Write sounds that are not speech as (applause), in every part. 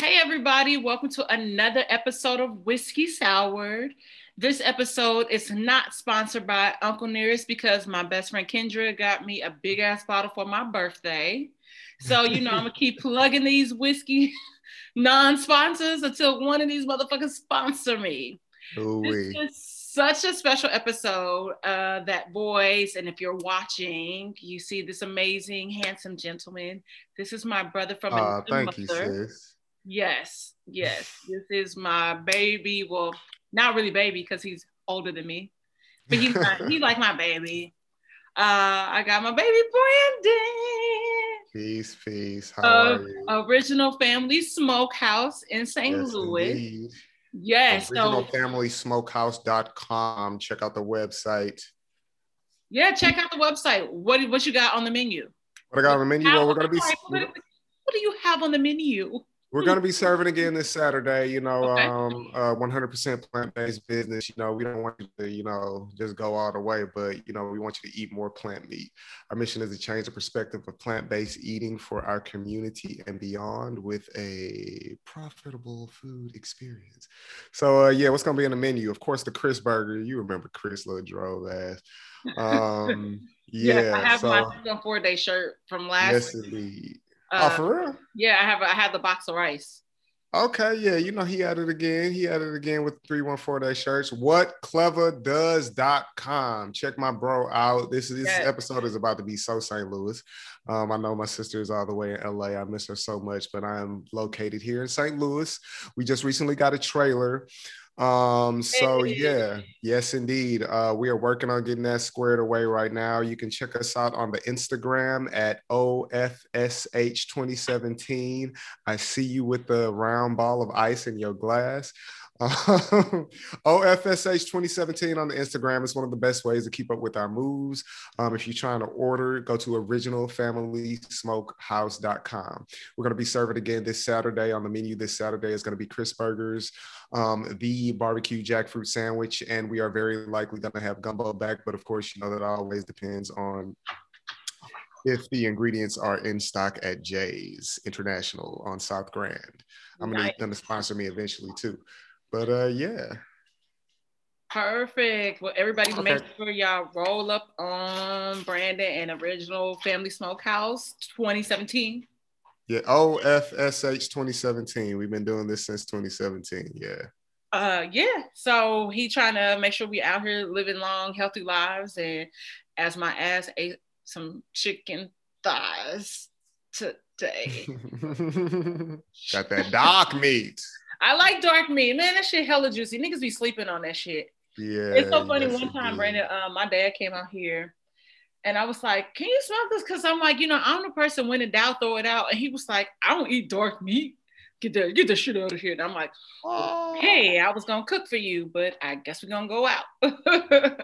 Hey, everybody, welcome to another episode of Whiskey Soured. This episode is not sponsored by Uncle Nearest because my best friend Kendra got me a big ass bottle for my birthday. So, you know, I'm gonna keep (laughs) plugging these whiskey (laughs) non sponsors until one of these motherfuckers sponsor me. Ooh-wee. This is such a special episode uh, that boys, and if you're watching, you see this amazing, handsome gentleman. This is my brother from Uh, another thank you, sis. Yes, yes. This is my baby. Well, not really baby because he's older than me, but he's my, he like my baby. Uh, I got my baby Brandon. Peace, peace. How Of are you? Original Family Smokehouse in St. Yes, Louis. indeed. Yes. So OriginalFamilySmokehouse.com. Check out the website. yeah, check out the website. What what you got on the menu? What I got on the menu? Well, we're gonna be what do you have on the menu? We're gonna be serving again this Saturday. You know, Okay. um, uh, 100% plant-based business. You know, we don't want you to, you know, just go all the way, but you know, we want you to eat more plant meat. Our mission is to change the perspective of plant-based eating for our community and beyond with a profitable food experience. So, uh, yeah, what's gonna be in the menu? Of course, the Chris Burger. You remember Chris little drove ass. (laughs) Um, yeah, I have so, my four day shirt from last. yes, indeed. Uh, oh, for real? yeah, I have I have the box of rice. Okay, yeah, you know, he had it again. He had it again with 314 Day shirts. Whatcleverdoes.com. Check my bro out. This is this Yes. episode is about to be so St. Louis. Um, I know my sister is all the way in LA. I miss her so much, but I'm located here in St. Louis. We just recently got a trailer. Um, so yeah, yes, indeed. Uh, we are working on getting that squared away right now. You can check us out on the Instagram at OFSH2017. I see you with the round ball of ice in your glass. (laughs) Um, OFSH 2017 on the Instagram is one of the best ways to keep up with our moves. Um, if you're trying to order, go to originalfamilysmokehouse.com. We're going to be serving again this Saturday. On the menu this Saturday is going to be Chris Burgers, um, the barbecue jackfruit sandwich, and we are very likely going to have gumbo back. But of course, you know that always depends on if the ingredients are in stock at Jay's International on South Grand. I'm gonna Nice. need them to sponsor me eventually too. But uh yeah. Perfect. Well, everybody make sure y'all roll up on Brandon and Original Family Smokehouse 2017. Yeah, OFSH 2017. We've been doing this since 2017. Yeah. Uh yeah. So he trying to make sure we out here living long, healthy lives. And as my ass ate some chicken thighs today. (laughs) (laughs) Got that dark meat. I like dark meat. Man, that shit hella juicy. Niggas be sleeping on that shit. Yeah. It's so funny. yes, One time. Brandon, um, my dad came out here, and I was like, "Can you smell this?" Because I'm like, you know, I'm the person when in doubt, throw it out. And he was like, "I don't eat dark meat. Get the get the shit out of here." And I'm like, Oh. "Hey, I was gonna cook for you, but I guess we're gonna go out." (laughs)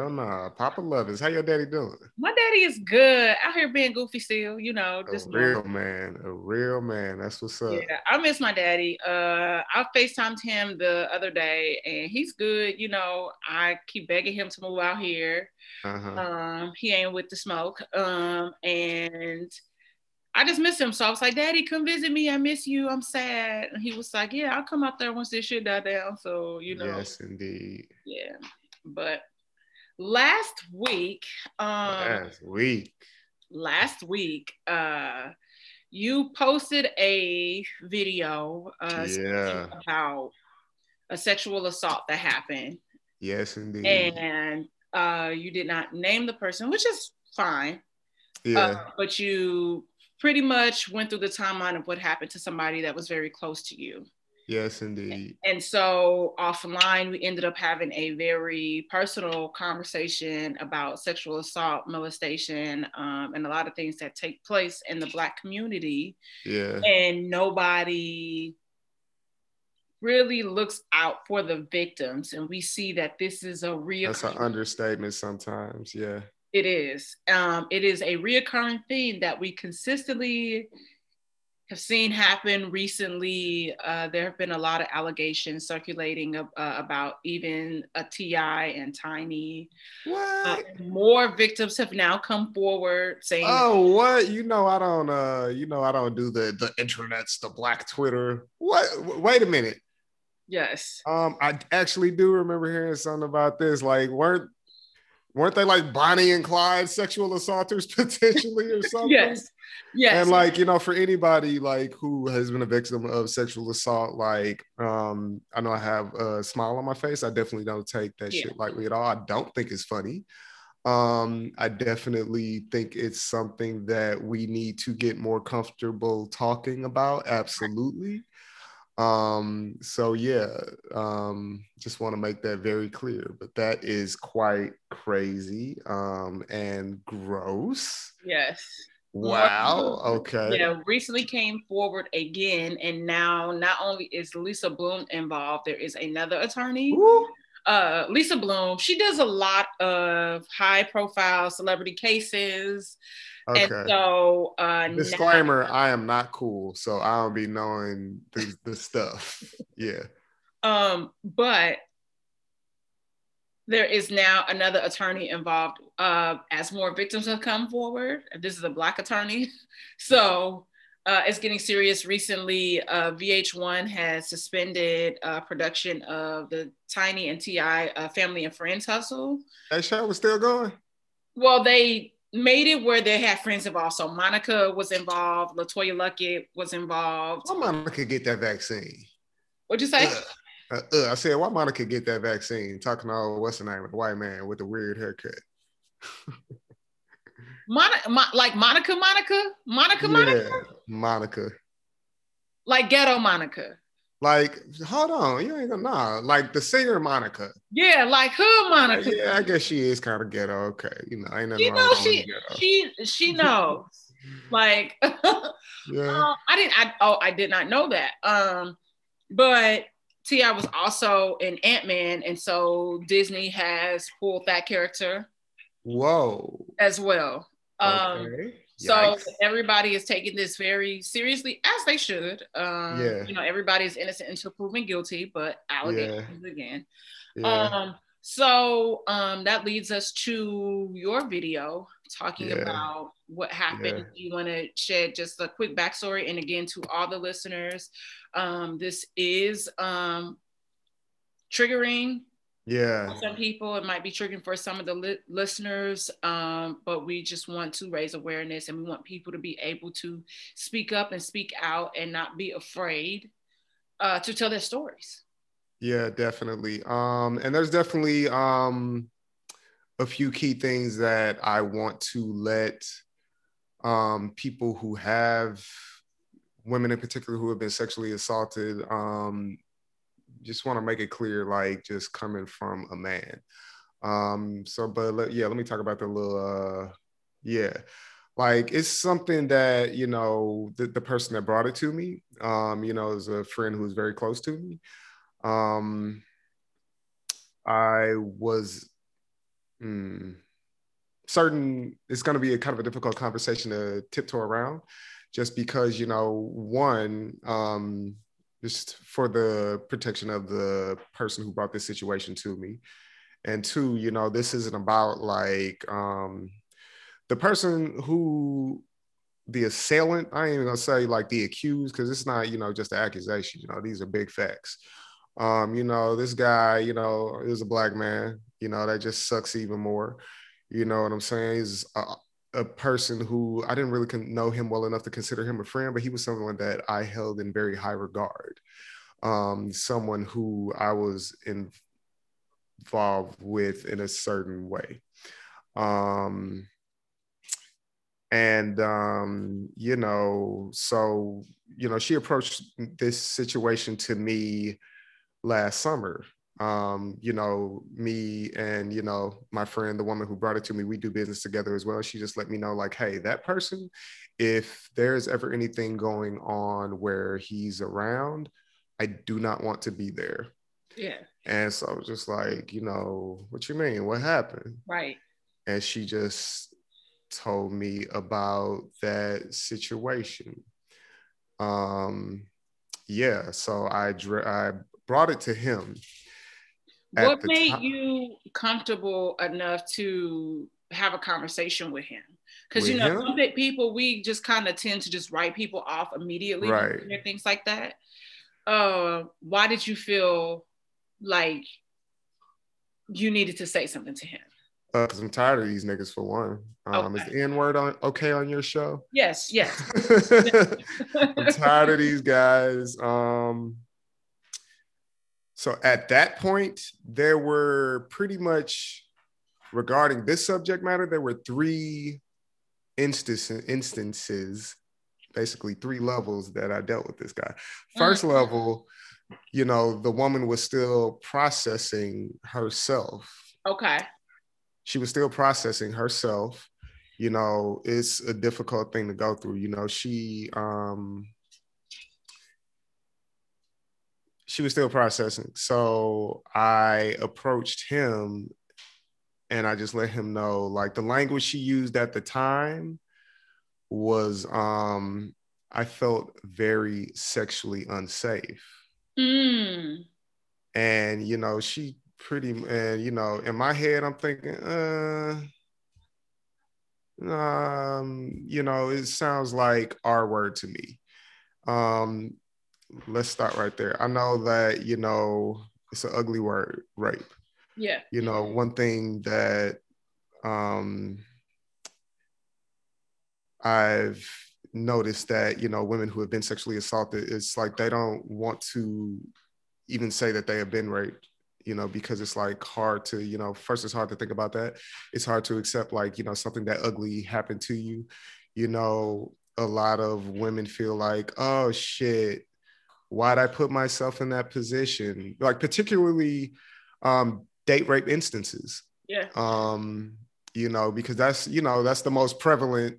Hell nah. Papa Lovins. How your daddy doing? my daddy is good out here being goofy still. You know, A just real man. A real man. That's what's up. Yeah, I miss my daddy. Uh, I FaceTimed him the other day, and he's good. You know, I keep begging him to move out here. Uh-huh. Um, he ain't with the smoke. Um, and I just miss him. So I was like, Daddy, come visit me. I miss you. I'm sad. And he was like, Yeah, I'll come out there once this shit die down. So you know, Yes, indeed. yeah. But last week, um, Last week. last week, uh, you posted a video uh, Yeah. about a sexual assault that happened, Yes, indeed. and uh, you did not name the person, which is fine. yeah. Uh, but you pretty much went through the timeline of what happened to somebody that was very close to you. Yes, indeed. And so offline, we ended up having a very personal conversation about sexual assault, molestation, um, and a lot of things that take place in the Black community. Yeah. And nobody really looks out for the victims. And we see that this is a real. That's an understatement sometimes. Yeah. It is. Um, it is a reoccurring theme that we consistently have seen happen recently. Uh, there have been a lot of allegations circulating of, uh, about even a T.I. and Tiny. What? Uh, more victims have now come forward saying, "Oh, what? You know, I don't. Uh, you know, I don't do the the internet's the Black Twitter. What? Wait a minute. Yes. Um, I actually do remember hearing something about this. Like, weren't weren't they like Bonnie and Clyde sexual assaulters (laughs) potentially or (laughs) something? yes. Yes. And like, you know, for anybody like who has been a victim of sexual assault, like um, I know I have a smile on my face. I definitely don't take that yeah. shit lightly at all. I don't think it's funny. Um, I definitely think it's something that we need to get more comfortable talking about. Absolutely. Um, so yeah, um, just want to make that very clear. But that is quite crazy um, and gross. Yes. Wow. Okay. Yeah, recently came forward again, and now not only is Lisa Bloom involved, there is another attorney. Ooh. Uh, Lisa Bloom. She does a lot of high-profile celebrity cases. Okay. And so, uh, disclaimer: now, I am not cool, so I don't be knowing the, the stuff. (laughs) Yeah. Um, but there is now another attorney involved uh, as more victims have come forward. This is a black attorney, (laughs) so uh, it's getting serious. Recently, uh, VH1 has suspended uh, production of the Tiny and T.I. uh, Family and Friends Hustle. That show was still going. Well, they made it where they had friends involved. So Monica was involved, LeToya Luckett was involved. Why Monica get that vaccine? What'd you say? Uh, uh, I said, why Monica get that vaccine? Talking all what's the name of the white man with the weird haircut. (laughs) Monica, Mo- like Monica, Monica, Monica, yeah, Monica, Monica, like ghetto Monica. Like, hold on, you ain't gonna nah. Like the singer Monica. Yeah, like who Monica. Yeah, I guess she is kind of ghetto. Okay, you know, ain't nothing you know she she she knows. (laughs) like, (laughs) yeah, uh, I didn't. I oh, I did not know that. Um, but T.I. was also in Ant Man, and so Disney has pulled that character. Whoa. As well. Um, okay. So everybody is taking this very seriously, as they should. Um, yeah. You know, everybody is innocent until proven guilty, but allegations yeah. again. Yeah. Um, so um, that leads us to your video talking yeah. about what happened. Yeah. You want to shed just a quick backstory, and again to all the listeners, um, this is um, triggering yeah. some people. It might be triggering for some of the li- listeners um, but we just want to raise awareness and we want people to be able to speak up and speak out and not be afraid uh, to tell their stories. Yeah definitely. Um, and there's definitely um, a few key things that i want to let um, people who have women in particular who have been sexually assaulted um, just want to make it clear, like just coming from a man. Um, so, but let, yeah, let me talk about the little, uh, yeah, like it's something that you know the, the person that brought it to me, um, you know, is a friend who's very close to me. Um, I was mm, certain it's going to be a kind of a difficult conversation to tiptoe around, just because you know, one, um, just for the protection of the person who brought this situation to me. And two you know this isn't about like um the person who the assailant i ain't even gonna say like the accused because it's not you know just the accusation you know these are big facts. Um you know this guy you know is a black man you know that just sucks even more. You know what i'm saying? He's a, a person who I didn't really know him well enough to consider him a friend, but he was someone that I held in very high regard. Um, someone who I was involved with in a certain way. Um, and, um, you know, so, you know, she approached this situation to me last summer um, you know, me and, you know, my friend, the woman who brought it to me, we do business together as well. She just let me know, like, hey, that person, if there's ever anything going on where he's around, I do not want to be there. Yeah. And so I was just like, you know, what you mean? What happened? Right. And she just told me about that situation. um, yeah, so I I brought it to him. What made you comfortable enough to have a conversation with him? Because you know, him? some people we just kind of tend to just write people off immediately, right? things like that. Uh, why did you feel like you needed to say something to him? Because uh, I'm tired of these niggas for one. Um, okay. Is the N word on okay on your show? Yes, yes. (laughs) I'm tired of these guys. Um, so at that point, there were pretty much regarding this subject matter, there were three instance, instances, basically three levels that I dealt with this guy. 1st mm-hmm. level, you know, the woman was still processing herself. Okay she was still processing herself you know it's a difficult thing to go through you know she um she was still processing. So i approached him and i just let him know like the language she used at the time was um i felt very sexually unsafe. Mm. and you know she pretty and you know in my head i'm thinking uh um you know it sounds like r word to me. Um let's start right there i know that you know it's an ugly word rape yeah you know one thing that um i've noticed that you know women who have been sexually assaulted it's like they don't want to even say that they have been raped you know, because it's like hard to, you know, first it's hard to think about that. It's hard to accept like, you know, something that ugly happened to you. You know, a lot of women feel like, oh shit, why'd I put myself in that position? Like particularly um date rape instances. Yeah. Um, you know, because that's, you know, that's the most prevalent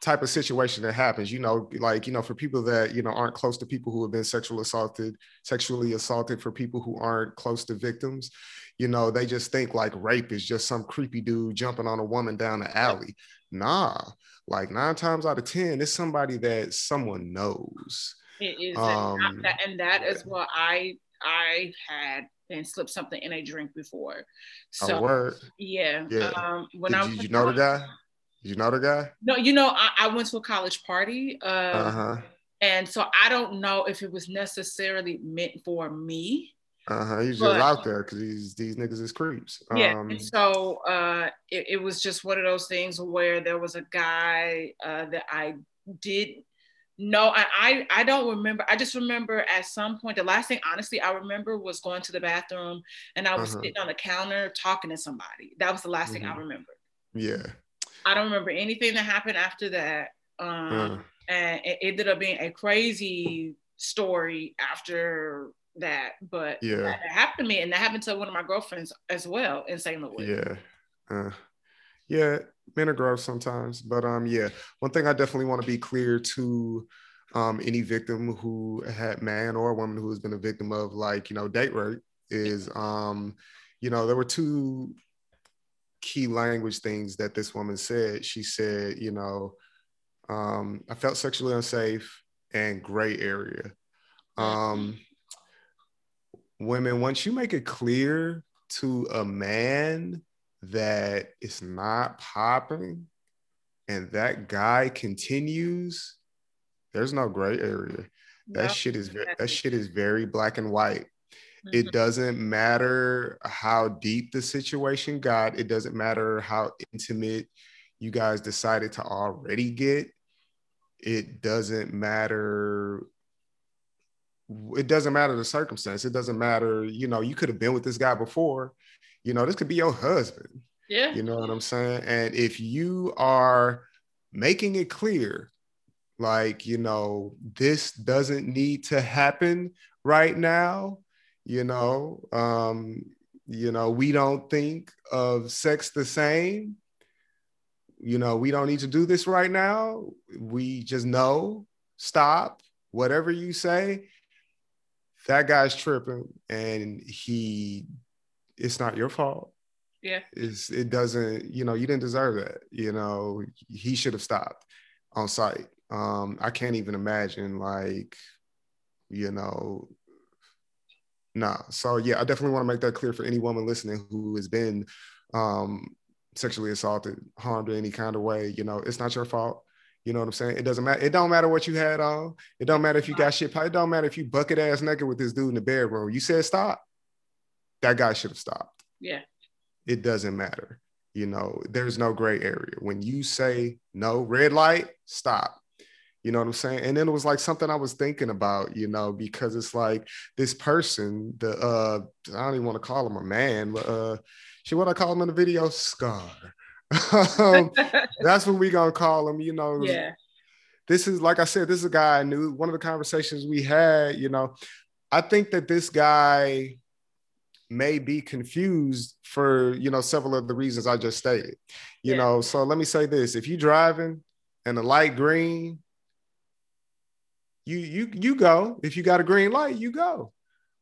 type of situation that happens you know like you know for people that you know aren't close to people who have been sexually assaulted sexually assaulted for people who aren't close to victims you know they just think like rape is just some creepy dude jumping on a woman down the alley nah like nine times out of ten it's somebody that someone knows it is um, and that, and that yeah. is what i i had and slipped something in a drink before so yeah yeah um when Did i was you, you know the guy you know the guy? No, you know, I, I went to a college party. Uh, uh-huh. And so I don't know if it was necessarily meant for me. Uh huh. He's just out there because these these niggas is creeps. Yeah. Um, and so uh, it, it, was just one of those things where there was a guy uh, that I did know. I, I I don't remember. I just remember at some point the last thing honestly I remember was going to the bathroom and I was uh-huh. sitting on the counter talking to somebody. That was the last mm-hmm. thing I mm-hmm. remember. Yeah. I don't remember anything that happened after that. Um, mm. And it ended up being a crazy story after that. But yeah, that happened to me, and that happened to one of my girlfriends as well in St. Louis. Yeah. Uh, yeah, men are gross sometimes. But um, yeah, one thing I definitely want to be clear to um, any victim who had man or woman who has been a victim of like, you know, date rape is um, you know, there were two key language things that this woman said. She said, you know, um, I felt sexually unsafe and gray area. Um, women, once you make it clear to a man that it's not popping and that guy continues, there's no gray area. That shit is that shit is very black and white. It mm-hmm. doesn't matter how deep the situation got. It doesn't matter how intimate you guys decided to already get. It doesn't matter. It doesn't matter the circumstance. It doesn't matter, you know, you could have been with this guy before. You know, this could be your husband. Yeah. You know what I'm saying? And if you are making it clear, like, you know, this doesn't need to happen right now, you know um you know we don't think of sex the same you know we don't need to do this right now we just know stop whatever you say that guy's tripping and he it's not your fault yeah it's it doesn't you know you didn't deserve that you know he should have stopped on site Um, I can't even imagine like, you know, nah. So yeah, I definitely want to make that clear for any woman listening who has been um sexually assaulted, harmed in any kind of way. You know, it's not your fault. You know what I'm saying? It doesn't matter. It don't matter what you had on. It don't matter if you got shit. It don't matter if you bucket ass naked with this dude in the bedroom. You said stop. That guy should have stopped. Yeah. It doesn't matter. You know, there's no gray area. When you say no, red light, stop. You know what I'm saying? And then it was like something I was thinking about, you know, because it's like this person, the uh, I don't even want to call him a man, but uh, she what I call him in the video, Scar. (laughs) um, (laughs) that's what we gonna call him, you know. Yeah. This is like I said, this is a guy I knew. One of the conversations we had, you know, I think that this guy may be confused for you know several of the reasons I just stated. You yeah. know, so let me say this: if you're driving and the light green, you you you go. If you got a green light, you go.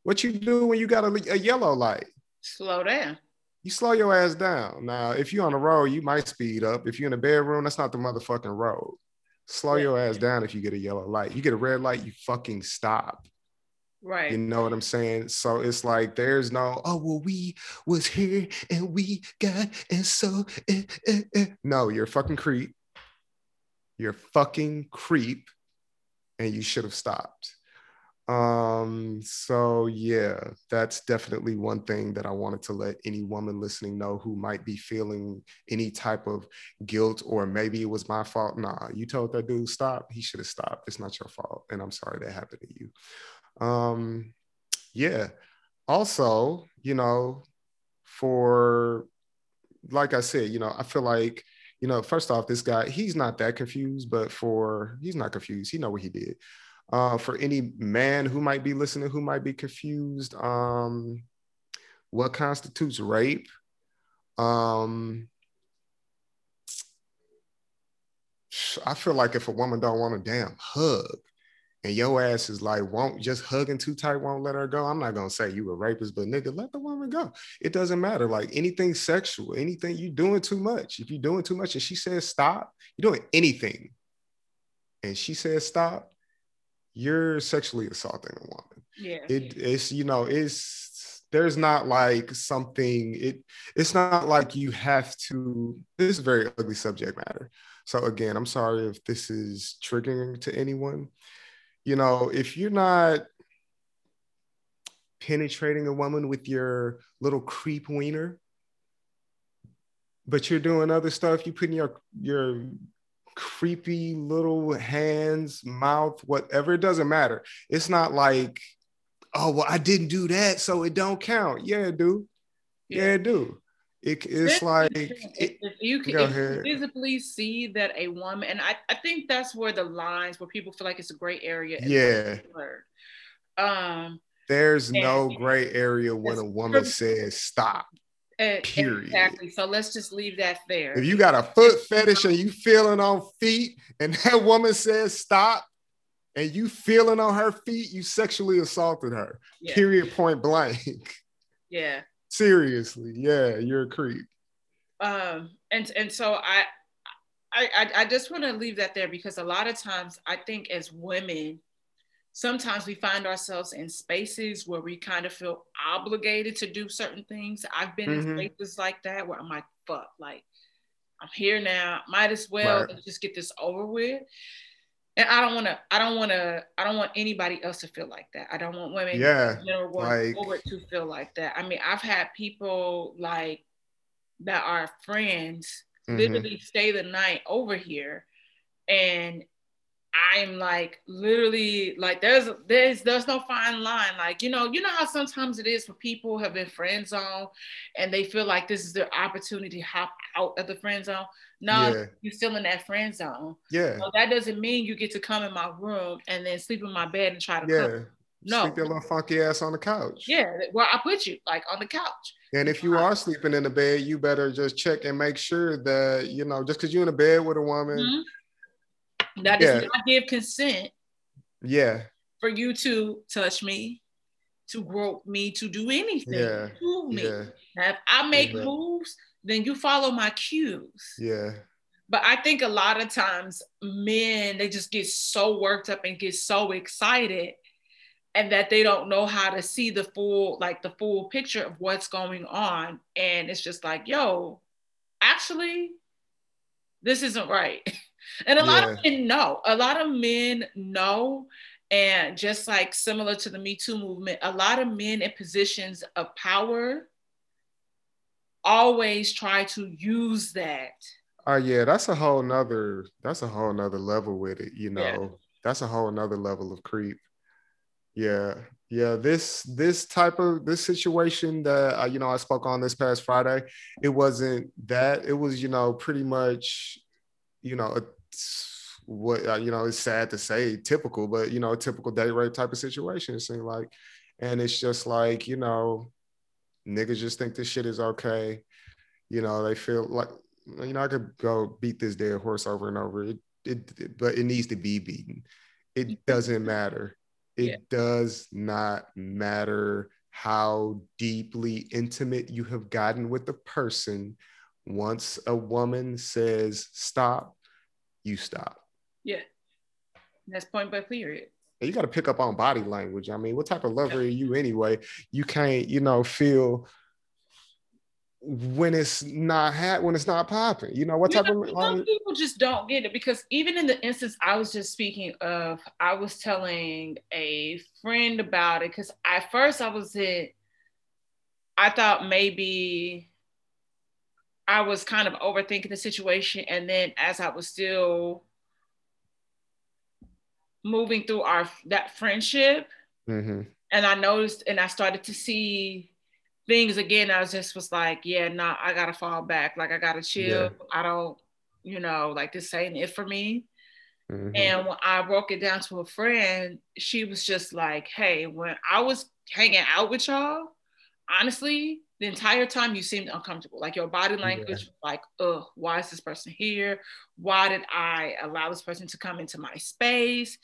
What you do when you got a, a yellow light? Slow down. You slow your ass down. Now, if you're on the road, you might speed up. If you're in a bedroom, that's not the motherfucking road. Slow yeah. your ass down if you get a yellow light. You get a red light, you fucking stop. Right. You know what I'm saying? So it's like there's no, oh, well, we was here and we got, and so, eh, eh, eh. no, you're fucking creep. You're fucking creep and you should have stopped. Um, so yeah, that's definitely one thing that I wanted to let any woman listening know who might be feeling any type of guilt or maybe it was my fault. Nah, you told that dude stop, he should have stopped. It's not your fault. And I'm sorry that happened to you. Um, yeah. Also, you know, for like I said, you know, I feel like, you know, first off, this guy, he's not that confused, but for he's not confused. He know what he did. Uh, for any man who might be listening, who might be confused, um, what constitutes rape? Um, I feel like if a woman don't want a damn hug, and your ass is like, won't just hugging too tight, won't let her go. I'm not gonna say you a rapist, but nigga, let the woman go. It doesn't matter. Like anything sexual, anything you doing too much. If you're doing too much and she says stop, you're doing anything, and she says stop, you're sexually assaulting a woman. Yeah. It, it's you know it's there's not like something it it's not like you have to this is a very ugly subject matter so again i'm sorry if this is triggering to anyone you know, if you're not penetrating a woman with your little creep wiener, but you're doing other stuff, you putting your your creepy little hands, mouth, whatever, it doesn't matter. It's not like, oh well, I didn't do that, so it don't count. Yeah, dude. Yeah, yeah do. It, it's like if, if you can if you visibly see that a woman, and I, I think that's where the lines where people feel like it's a gray area. Yeah. Um, There's and, no gray area when a woman says stop. And, period. Exactly. So let's just leave that there. If you got a foot fetish and you feeling on feet, and (laughs) that woman says stop, and you feeling on her feet, you sexually assaulted her. Yeah. Period. Point blank. Yeah. Seriously, yeah, you're a creep. Um, and and so I, I, I just want to leave that there because a lot of times I think as women, sometimes we find ourselves in spaces where we kind of feel obligated to do certain things. I've been mm-hmm. in spaces like that where I'm like, fuck, like I'm here now, might as well right. just get this over with and I don't want to. I don't want to. I don't want anybody else to feel like that. I don't want women, yeah, like, forward to feel like that. I mean, I've had people like that are friends mm-hmm. literally stay the night over here, and I'm like literally like there's there's there's no fine line. Like, you know, you know how sometimes it is for people who have been friend zone and they feel like this is their opportunity to hop out of the friend zone. No, yeah. you're still in that friend zone. Yeah. So that doesn't mean you get to come in my room and then sleep in my bed and try to yeah. Come. No. Sleep your little funky ass on the couch. Yeah. Well, I put you like on the couch. And if you are sleeping in the bed, you better just check and make sure that, you know, just because you're in a bed with a woman, mm-hmm that does not give consent. Yeah. For you to touch me, to grope me, to do anything yeah. to me. Yeah. Now, if I make yeah. moves, then you follow my cues. Yeah. But I think a lot of times men they just get so worked up and get so excited and that they don't know how to see the full like the full picture of what's going on and it's just like yo actually this isn't right (laughs) and a yeah. lot of men know a lot of men know and just like similar to the me too movement a lot of men in positions of power always try to use that oh uh, yeah that's a whole nother that's a whole nother level with it you know yeah. that's a whole nother level of creep yeah, yeah. This this type of this situation that uh, you know I spoke on this past Friday, it wasn't that. It was you know pretty much, you know, what uh, you know. It's sad to say, typical, but you know, a typical date rape type of situation. It seemed like, and it's just like you know, niggas just think this shit is okay. You know, they feel like you know I could go beat this dead horse over and over. It, it, it but it needs to be beaten. It doesn't matter it yeah. does not matter how deeply intimate you have gotten with the person. Once a woman says stop, you stop. Yeah. That's point by period. You got to pick up on body language. I mean, what type of lover are you anyway? You can't, you know, feel when it's not ha- when it's not popping. You know what you type know, of some people just don't get it because even in the instance I was just speaking of, I was telling a friend about it because at first I was in, I thought maybe I was kind of overthinking the situation, and then as I was still moving through our that friendship, mm-hmm. and I noticed and I started to see things again, I was just was like, yeah, nah, I gotta fall back. Like I gotta chill. Yeah. I don't, you know, like this ain't it for me. Mm-hmm. And when I broke it down to a friend, she was just like, hey, when I was hanging out with y'all, honestly, the entire time you seemed uncomfortable. Like your body language, yeah. like, ugh, why is this person here? Why did I allow this person to come into my space?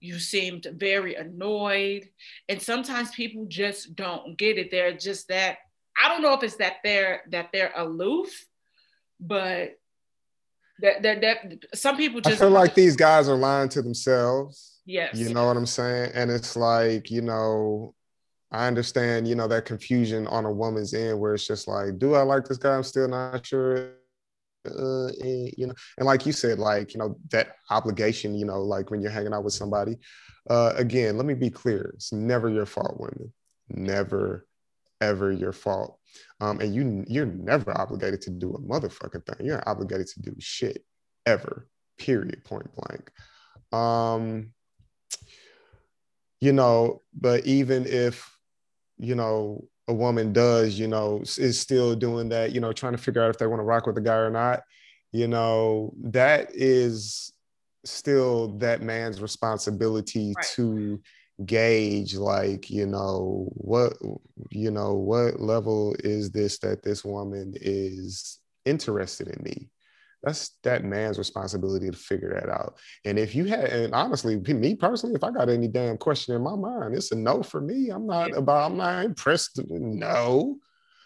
you seemed very annoyed and sometimes people just don't get it they're just that i don't know if it's that they're that they're aloof but that that, that some people just I feel like these guys are lying to themselves yes you know what i'm saying and it's like you know I understand, you know, that confusion on a woman's end where it's just like, do I like this guy? I'm still not sure uh, and, you know, and like you said, like you know that obligation, you know, like when you're hanging out with somebody. Uh, again, let me be clear: it's never your fault, women. Never, ever your fault. Um, and you you're never obligated to do a motherfucking thing. You're not obligated to do shit ever. Period. Point blank. Um, you know, but even if you know a woman does, you know, is still doing that, you know, trying to figure out if they want to rock with the guy or not, you know, that is still that man's responsibility right. to gauge like you know what you know what level is this that this woman is interested in me that's that man's responsibility to figure that out. And if you had, and honestly, me personally, if I got any damn question in my mind, it's a no for me. I'm not about, I'm not impressed. No.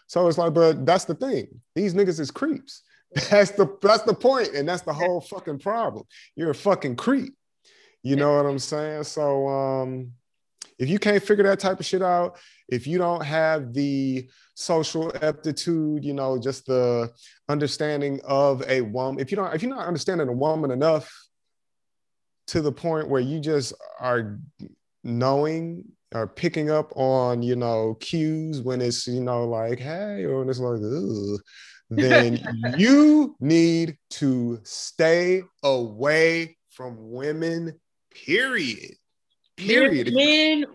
So it's like, but that's the thing. These niggas is creeps. (laughs) That's the that's the point, and that's the whole fucking problem. You're a fucking creep. You know what I'm saying? So um, if you can't figure that type of shit out, if you don't have the social aptitude, you know, just the understanding of a woman, if you don't, if you're not understanding a woman enough to the point where you just are knowing or picking up on, you know, cues when it's, you know, like, hey, or when it's like, Ugh, then (laughs) you need to stay away from women, period. Period. Men,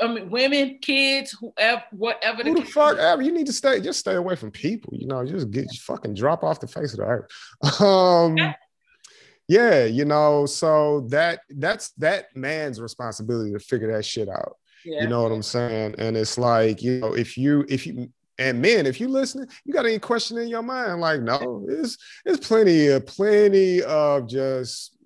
I mean, women, kids, whoever, whatever. Who the, the fuck ever? You need to stay. Just stay away from people. You know, just get just fucking drop off the face of the earth. (laughs) Um, yeah, you know. So that that's that man's responsibility to figure that shit out. Yeah. You know what I'm saying? And it's like you know, if you if you and men, if you listening, you got any question in your mind? Like, no, it's it's plenty of plenty of just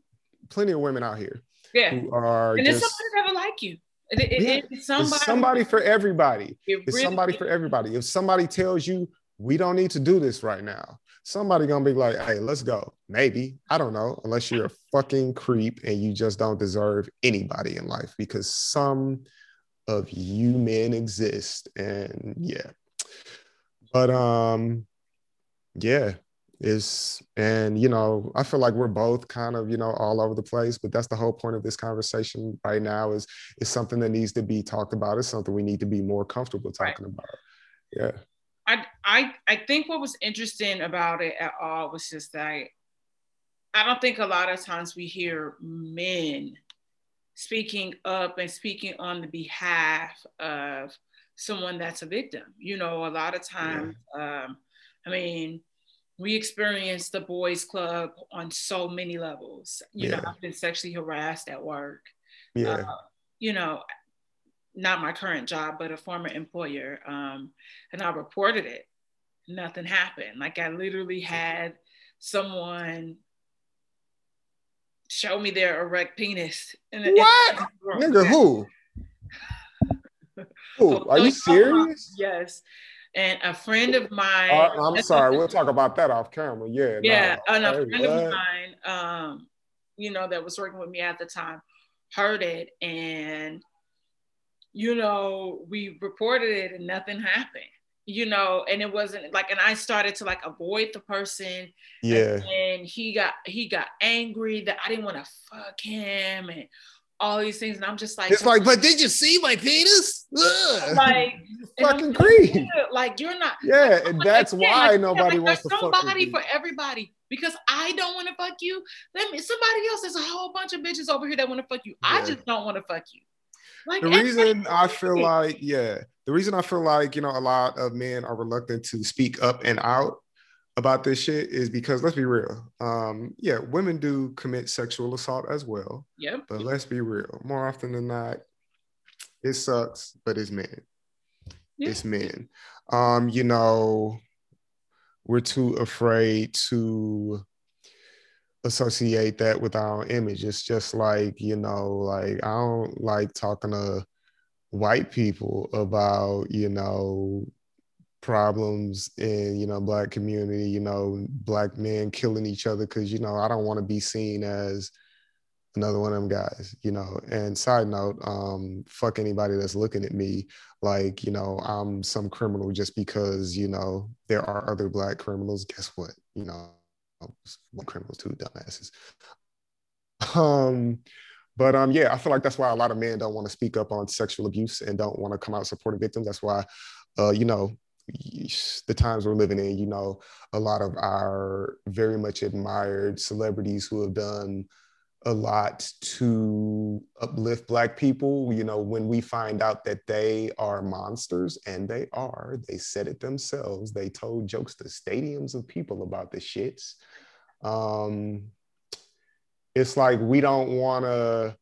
plenty of women out here yeah. who are and just, somebody ever like you. It, it, yeah. it's somebody, it's somebody for everybody. It it's really somebody is. for everybody. If somebody tells you we don't need to do this right now. Somebody gonna be like, hey, let's go. Maybe. I don't know, unless you're a fucking creep and you just don't deserve anybody in life because some of you men exist. And yeah. But um, yeah, is and you know i feel like we're both kind of you know all over the place but that's the whole point of this conversation right now is is something that needs to be talked about it's something we need to be more comfortable talking right. about yeah I, I I think what was interesting about it at all was just that I don't think a lot of times we hear men speaking up and speaking on the behalf of someone that's a victim. You know, a lot of times, yeah. um, I mean, we experience the boys club on so many levels. You yeah. know, I've been sexually harassed at work. Yeah. Uh, you know, not my current job, but a former employer. Um, and I reported it. Nothing happened. Like I literally had someone show me their erect penis. In what? In Nigga, who? (sighs) who? Are you serious? Yes. And a friend of mine. Uh, I'm sorry, we'll talk about that off camera. Yeah. Yeah. No. And a hey, friend what? of mine, um, you know, that was working with me at the time, heard it and you know, we reported it and nothing happened, you know, and it wasn't like, and I started to like avoid the person. Yeah. And he got, he got angry that I didn't want to fuck him and all these things. And I'm just like, it's like, but did you see my penis? Ugh. Like, (laughs) fucking creep. Like, you're not. Yeah. and that's like, why like, nobody like, wants to fuck somebody for everybody because I don't want to fuck you. Let me, somebody else, there's a whole bunch of bitches over here that want to fuck you. Yeah. I just don't want to fuck you. Like the reason I feel like, yeah, the reason I feel like, you know, a lot of men are reluctant to speak up and out about this shit is because let's be real. Um, yeah, women do commit sexual assault as well. Yep. But let's be real. More often than not, it sucks, but it's men. Yeah. It's men. Um, you know, we're too afraid to associate that with our image. It's just like, you know, like I don't like talking to white people about, you know, problems in, you know, black community, you know, black men killing each other because, you know, I don't want to be seen as another one of them guys, you know. And side note, um, fuck anybody that's looking at me like, you know, I'm some criminal just because, you know, there are other black criminals. Guess what? You know, one criminals, two dumbasses. Um, but um, yeah, I feel like that's why a lot of men don't want to speak up on sexual abuse and don't want to come out supporting victims. That's why, uh, you know, the times we're living in, you know, a lot of our very much admired celebrities who have done a lot to uplift black people you know when we find out that they are monsters and they are they said it themselves. They told jokes to stadiums of people about the shits. Um it's like we don't want to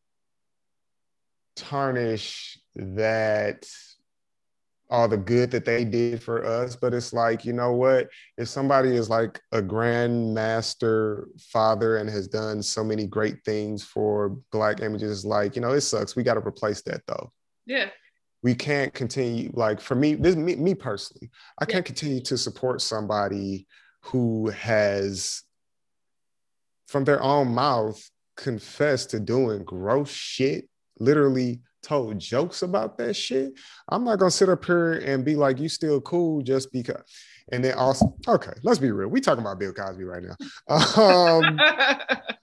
tarnish that all the good that they did for us but it's like you know what? If somebody is like a grandmaster father and has done so many great things for black images like you know it sucks. We got to replace that though. Yeah. We can't continue like for me this me, me personally i can't continue to support somebody who has from their own mouth confessed to doing gross shit literally told jokes about that shit, I'm not gonna sit up here and be like, you still cool just because. And then also, okay, let's be real. We talking about Bill Cosby right now. (laughs) Um,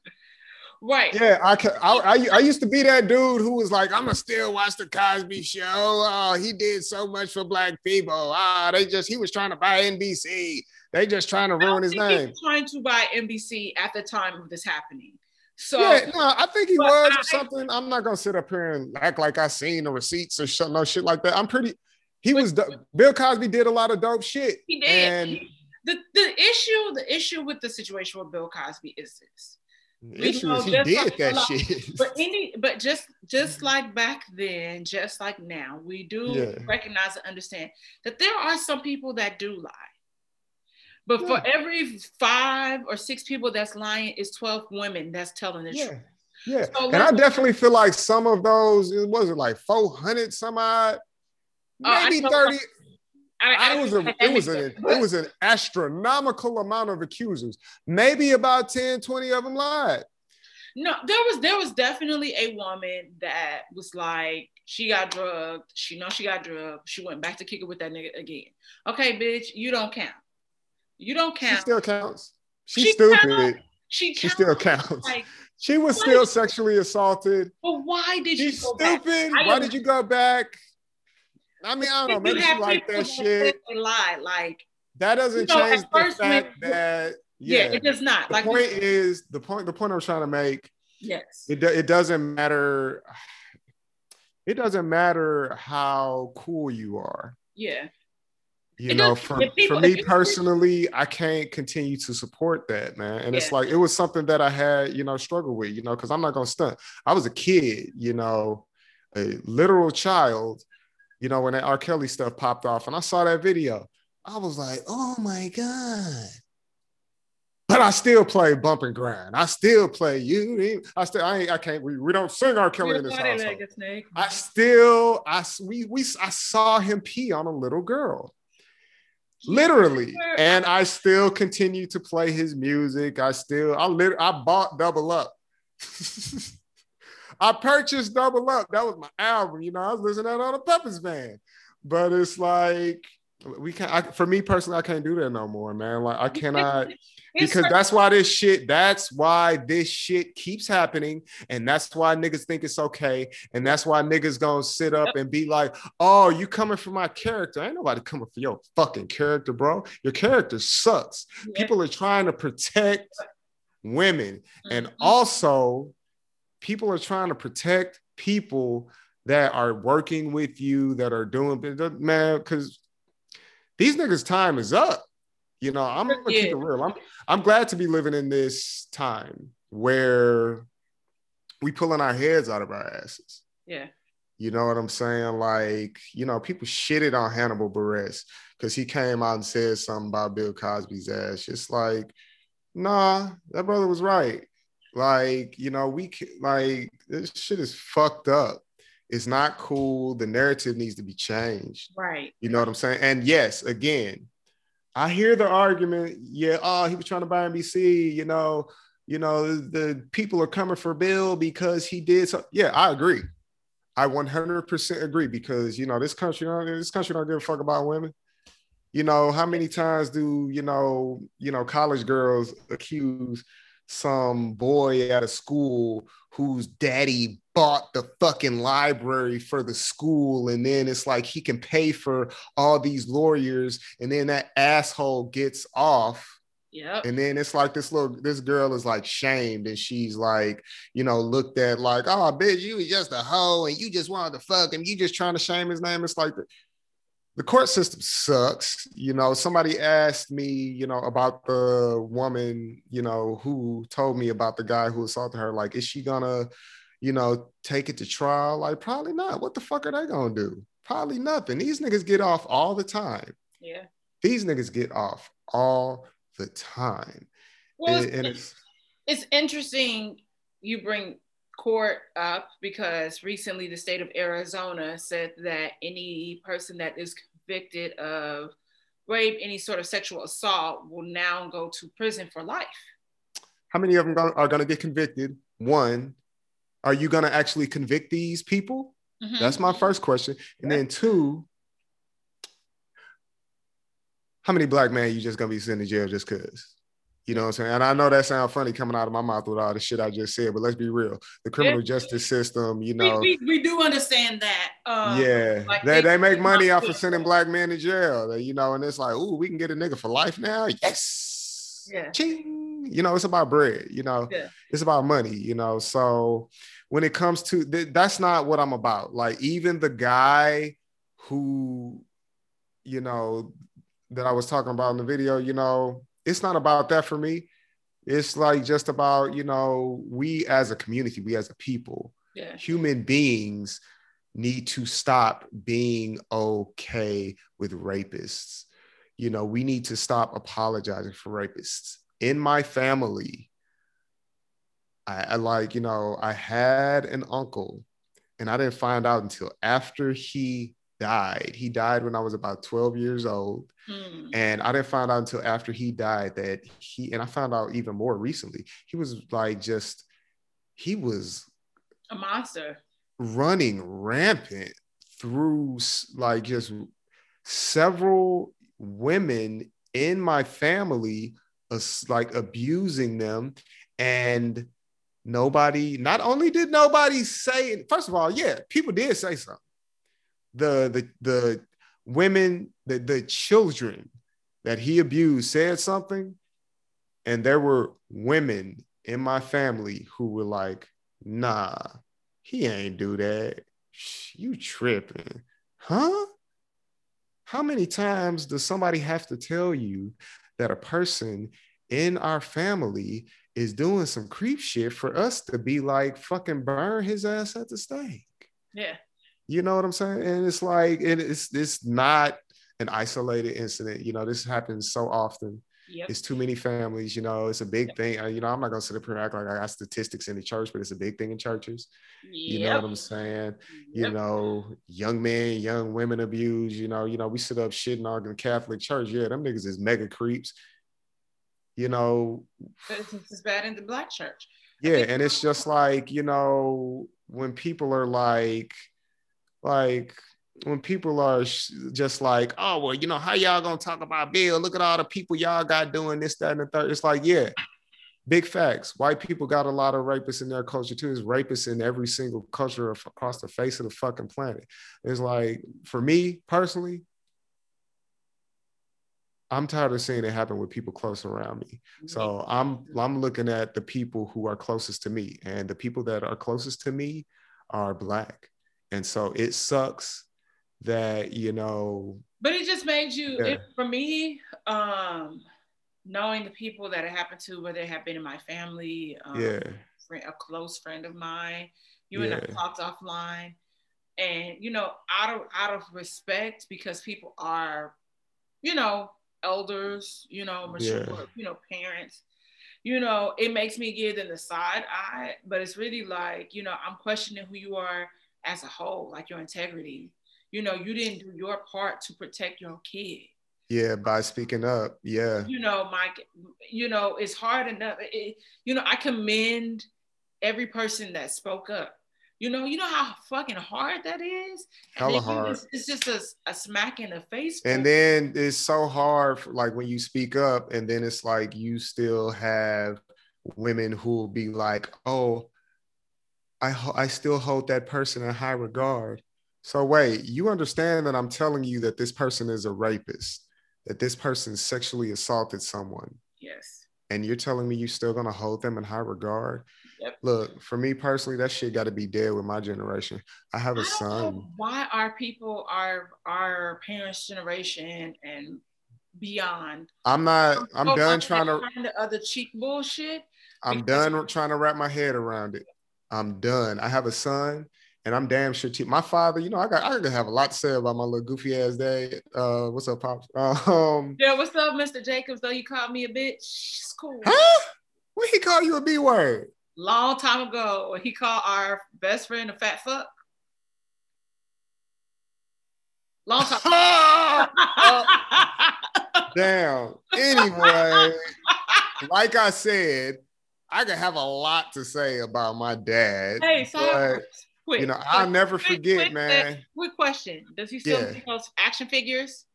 (laughs) right. Yeah, I, can, I, I, I used to be that dude who was like, I'm gonna still watch the Cosby Show. Oh, he did so much for black people. Ah, they just he was trying to buy NBC. They just trying to ruin his name. trying to buy NBC at the time of this happening. So yeah, no, I think he was I, or something. I'm not gonna sit up here and act like I seen the receipts or shit, no shit like that. I'm pretty. He was Bill Cosby did a lot of dope shit. He did. And the the issue the issue with the situation with Bill Cosby is this. The issue is he did like, that lot, shit. But (laughs) any but just just like back then, just like now, we do yeah. recognize and understand that there are some people that do lie. But yeah. for every five or six people that's lying, is 12 women that's telling the yeah. truth. Yeah. So and I definitely feel like some of those, it wasn't like 400 some odd, uh, maybe uh, 30. I, I was a, it was an it was an astronomical amount of accusers. Maybe about 10, 20 of them lied. No, there was there was definitely a woman that was like she got drugged. She know she got drugged. She went back to kick it with that nigga again. Okay, bitch, you don't count. You don't count. She still counts. She's she stupid. Count. She, she still counts. Like, she was still sexually assaulted. But why did She's you stupid? Why did you go back? I mean, I don't know. Maybe she like that shit. Lie. Like that doesn't you know, change the fact that yeah, yeah, it does not. The like point is the point. The point I'm trying to make. Yes. It it doesn't matter. It doesn't matter how cool you are. Yeah. You it know, for, people, for me personally, I can't continue to support that, man. And yeah. it's like it was something that I had, you know, struggle with, you know, because I'm not gonna stunt. I was a kid, you know, a literal child you know, when that R. Kelly stuff popped off and I saw that video, I was like, oh my God. But I still play bump and grind. I still play you. I still I ain't I can't we, we don't sing R. Kelly in this house. I still I we we I saw him pee on a little girl. Literally. And I still continue to play his music. I still I lit I bought double up. (laughs) I purchased Double Up. That was my album. You know, I was listening to that on a Peppers van. But it's like we can't. I, for me personally, I can't do that no more, man. Like I cannot. because that's why this shit, that's why this shit keeps happening. And that's why niggas think it's okay. And that's why niggas gonna sit up and be like, oh, you coming for my character. Ain't nobody coming for your fucking character, bro. Your character sucks. Yeah. People are trying to protect women. Mm-hmm. And also, people are trying to protect people that are working with you, that are doing man, because these niggas' time is up. You know, I'm gonna yeah. keep it real. I'm I'm glad to be living in this time where we pulling our heads out of our asses. Yeah. You know what I'm saying? Like, you know, people shitted on Hannibal Buress because he came out and said something about Bill Cosby's ass. It's like, nah, that brother was right. Like, you know, we like this shit is fucked up. It's not cool. The narrative needs to be changed. Right. You know what I'm saying? And yes, again, I hear the argument. Yeah, oh, he was trying to buy NBC. You know, you know, the people are coming for Bill because he did so. Yeah, I agree. I 100% agree because you know this country, this country don't give a fuck about women. You know, how many times do you know, you know, college girls accuse some boy at a school whose daddy bought the fucking library for the school and then it's like he can pay for all these lawyers and then that asshole gets off yeah. And then it's like this little this girl is like shamed and she's like, you know, looked at like, oh bitch, you was just a hoe and you just wanted to fuck him. You just trying to shame his name. It's like the court system sucks. You know, somebody asked me, you know, about the woman, you know, who told me about the guy who assaulted her. Like, is she gonna, you know, take it to trial? Like, probably not. What the fuck are they gonna do? Probably nothing. These niggas get off all the time. Yeah. These niggas get off all the time. Well, it's, it's, it's interesting you bring court up because recently the state of Arizona said that any person that is convicted of rape, any sort of sexual assault, will now go to prison for life. How many of them are going to get convicted? One, are you going to actually convict these people? Mm-hmm. That's my first question. And yeah. then two, how many black men are you just gonna be sent to jail just cause? You know what I'm saying? And I know that sounds funny coming out of my mouth with all the shit I just said, but let's be real. The criminal yeah. justice system, you know. We, we, we do understand that. Uh, yeah. Like they, they, make money off of sending black men to jail. They, you know, and it's like, ooh, we can get a nigga for life now. Yes. Yeah. Ching. You know, it's about bread, you know, yeah. it's about money, you know. So when it comes to th- that's not what I'm about. Like, even the guy who, you know, that I was talking about in the video, you know, it's not about that for me. It's like just about, you know, we as a community, we as a people, yeah. human beings need to stop being okay with rapists. You know, we need to stop apologizing for rapists. In my family, I, I like, you know, I had an uncle and I didn't find out until after he died. He died when I was about 12 years old. Mm. And I didn't find out until after he died that he, and I found out even more recently, he was like just, he was a monster running rampant through like just several women in my family, like abusing them. And nobody, not only did nobody say, first of all, yeah, people did say something. The, the, the women, the, the children that he abused said something. And there were women in my family who were like, nah, he ain't do that. You tripping. Huh? How many times does somebody have to tell you that a person in our family is doing some creep shit for us to be like fucking burn his ass at the stake? Yeah. You know what I'm saying? And it's like, and it's it's not an isolated incident. You know, this happens so often. Yep. It's too many families, you know, it's a big yep. thing. You know, I'm not gonna sit up here and act like I got statistics in the church, but it's a big thing in churches. Yep. You know what I'm saying? You know, young men, young women abused, you know, you know, we sit up shitting on the Catholic Church. Yeah, them niggas is mega creeps. You know, but it's as bad in the black church. Yeah, and it's just like, you know, when people are like, like when people are just like, oh well, you know, how y'all gonna talk about Bill? Look at all the people y'all got doing this, that, and the third. It's like, yeah, big facts. White people got a lot of rapists in their culture too. There's rapists in every single culture across the face of the fucking planet. It's like, for me personally, I'm tired of seeing it happen with people close around me. So I'm I'm looking at the people who are closest to me, and the people that are closest to me are black. And so it sucks that you know but it just made you yeah. it, for me um knowing the people that it happened to whether it have been in my family um, yeah friend, a close friend of mine you yeah. and i talked offline and you know out of out of respect because people are you know elders you know mature yeah. you know parents you know it makes me give them the side eye but it's really like you know i'm questioning who you are as a whole like your integrity you know, you didn't do your part to protect your kid. Yeah, by speaking up. Yeah. You know, Mike, you know, it's hard enough. It, you know, I commend every person that spoke up. You know, you know how fucking hard that is. Hella hard. It's, it's, just a, a, smack in the face. And then it's so hard, for, like when you speak up, and then it's like you still have women who will be like, "Oh, I I still hold that person in high regard." So wait, you understand that I'm telling you that this person is a rapist, that this person sexually assaulted someone. Yes. And you're telling me you're still gonna hold them in high regard? Yep. Look, for me personally, that shit got to be dead with my generation. I have a I son. why are people our our parents' generation and beyond? I'm not. I'm oh, done trying to. The other cheap bullshit. I'm done trying to wrap my head around it. I'm done. I have a son and I'm damn sure too. My father, you know, I got I got to have a lot to say about my little goofy ass dad. Uh, what's up, pops? (laughs) Um, yeah, what's up, Mr. Jacobs? Though you called me a bitch, it's cool. Huh? When he called you a B word? Long time ago, he called our best friend a fat fuck. Long time. (laughs) damn. (laughs) Anyway, like I said, I could have a lot to say about my dad. Hey, sorry. Quick, you know, quick, I'll never quick, forget, man. Quick question: Does he still yeah. those action figures?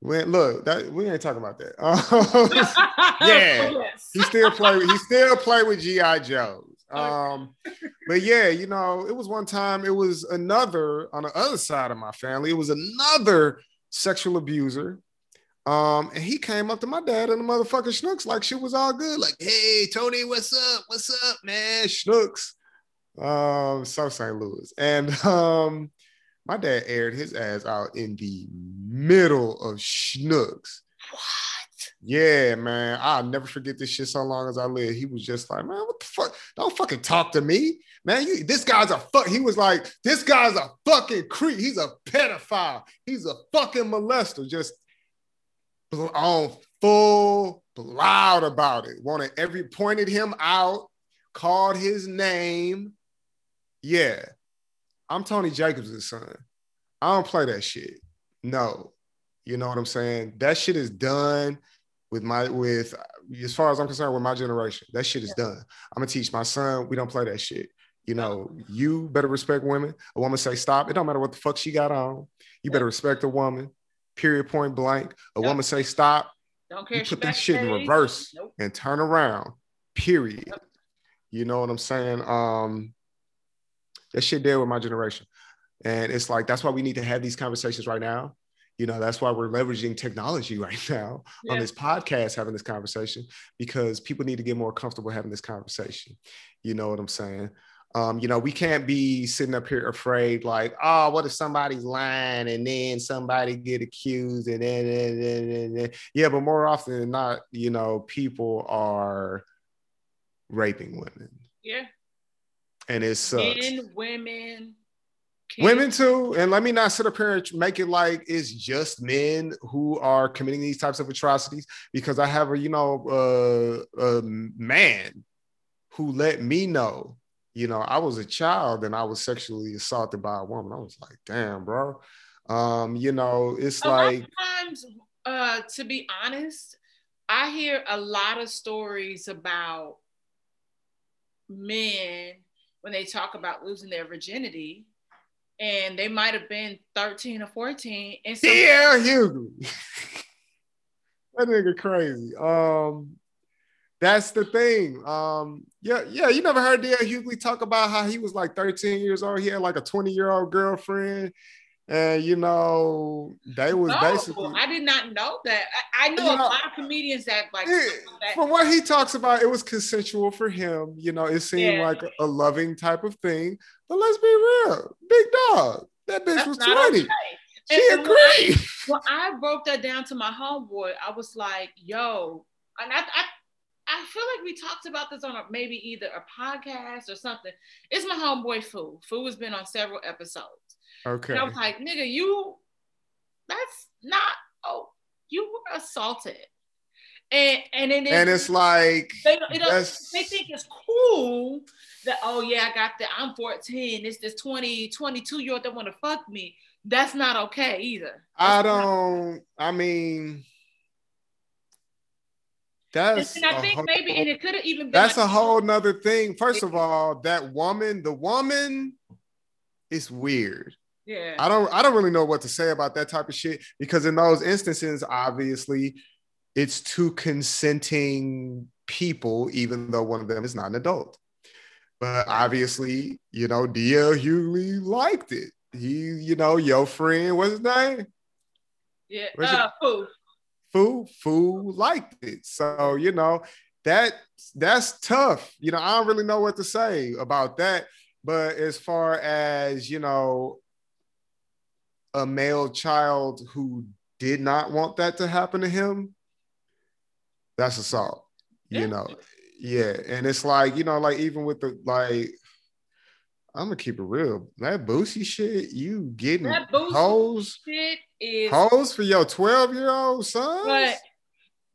When look, that we ain't talking about that. (laughs) yeah, (laughs) yes. he still play. He still play with GI Joes. (laughs) Um, but yeah, you know, it was one time. It was another on the other side of my family. It was another sexual abuser. Um, and he came up to my dad and the motherfucking Schnucks like shit was all good. Like, hey, Tony, what's up? What's up, man? Schnucks um, South St. Louis. And (laughs) um, my dad aired his ass out in the middle of Schnucks. What? Yeah, man. I'll never forget this shit so long as I live. He was just like, man, what the fuck? Don't fucking talk to me. Man, you, this guy's a fuck. He was like, this guy's a fucking creep. He's a pedophile. He's a fucking molester. Just on full loud about it. Wanted every pointed him out, called his name, yeah, I'm Tony Jacobs' son. I don't play that shit. No. You know what I'm saying? That shit is done with my with as far as I'm concerned with my generation. That shit is yeah. done. I'm gonna teach my son. We don't play that shit. You know, you better respect women. A woman say stop. It don't matter what the fuck she got on. You better respect a woman. Period. Point blank. A woman say stop. Don't care. You put that shit in reverse nope. and turn around. Period. You know what I'm saying? Um, that shit there with my generation. And it's like that's why we need to have these conversations right now. You know, that's why we're leveraging technology (laughs) right now yeah. on this podcast, having this conversation, because people need to get more comfortable having this conversation. You know what I'm saying? Um, you know, we can't be sitting up here afraid, like, oh, what if somebody's lying and then somebody get accused and then, and then, and then. yeah, but more often than not, you know, people are raping women. Yeah. And it sucks. Men, women, kids. women too. And let me not sit up here and make it like it's just men who are committing these types of atrocities, because I have a, you know, uh, a man who let me know you know, I was a child and I was sexually assaulted by a woman. I was like, damn, bro. Um, you know, it's a like times, uh, to be honest, I hear a lot of stories about men when they talk about losing their virginity, and they might have been 13 or 14. And so yeah, Hugo. (laughs) that nigga crazy. Um, that's the thing. Um, yeah, yeah. You never heard D.L. Hughley talk about how he was like 13 years old. He had like a 20 year old girlfriend, and you know they was no, basically. I did not know that. I, I know, a know, lot of comedians that like. It, that. From what he talks about, it was consensual for him. You know, it seemed yeah. like a, a, loving type of thing. But let's be real, big dog. That bitch That's was 20. Okay. She and, agreed. When I, when I broke that down to my homeboy, I was like, "Yo," and I, I I feel like we talked about this on a, maybe either a podcast or something. It's my homeboy Fu. Fu has been on several episodes. Okay. And I was like, nigga, you, that's not, oh, you were assaulted. And and it is, and it's like they, they think it's cool that oh yeah I got that I'm 14 it's this 20 22 year old that want to fuck me that's not okay either that's I don't I mean that's and I think whole, maybe, and it could have even been. That's like, a whole nother thing. First of all, that woman, the woman, is weird. Yeah. I don't. I don't really know what to say about that type of shit because in those instances, obviously, it's two consenting people, even though one of them is not an adult. But obviously, you know, D.L. Hughley liked it. He, you know, your friend, what's his name? Yeah, uh, who? Fu Fu liked it. So, you know, that that's tough. You know, I don't really know what to say about that. But as far as, you know, a male child who did not want that to happen to him, that's assault. Yeah. You know, yeah. And it's like, you know, like even with the like I'm gonna keep it real. That Boosie shit, you getting that hoes shit is hoes for your 12 year old son. But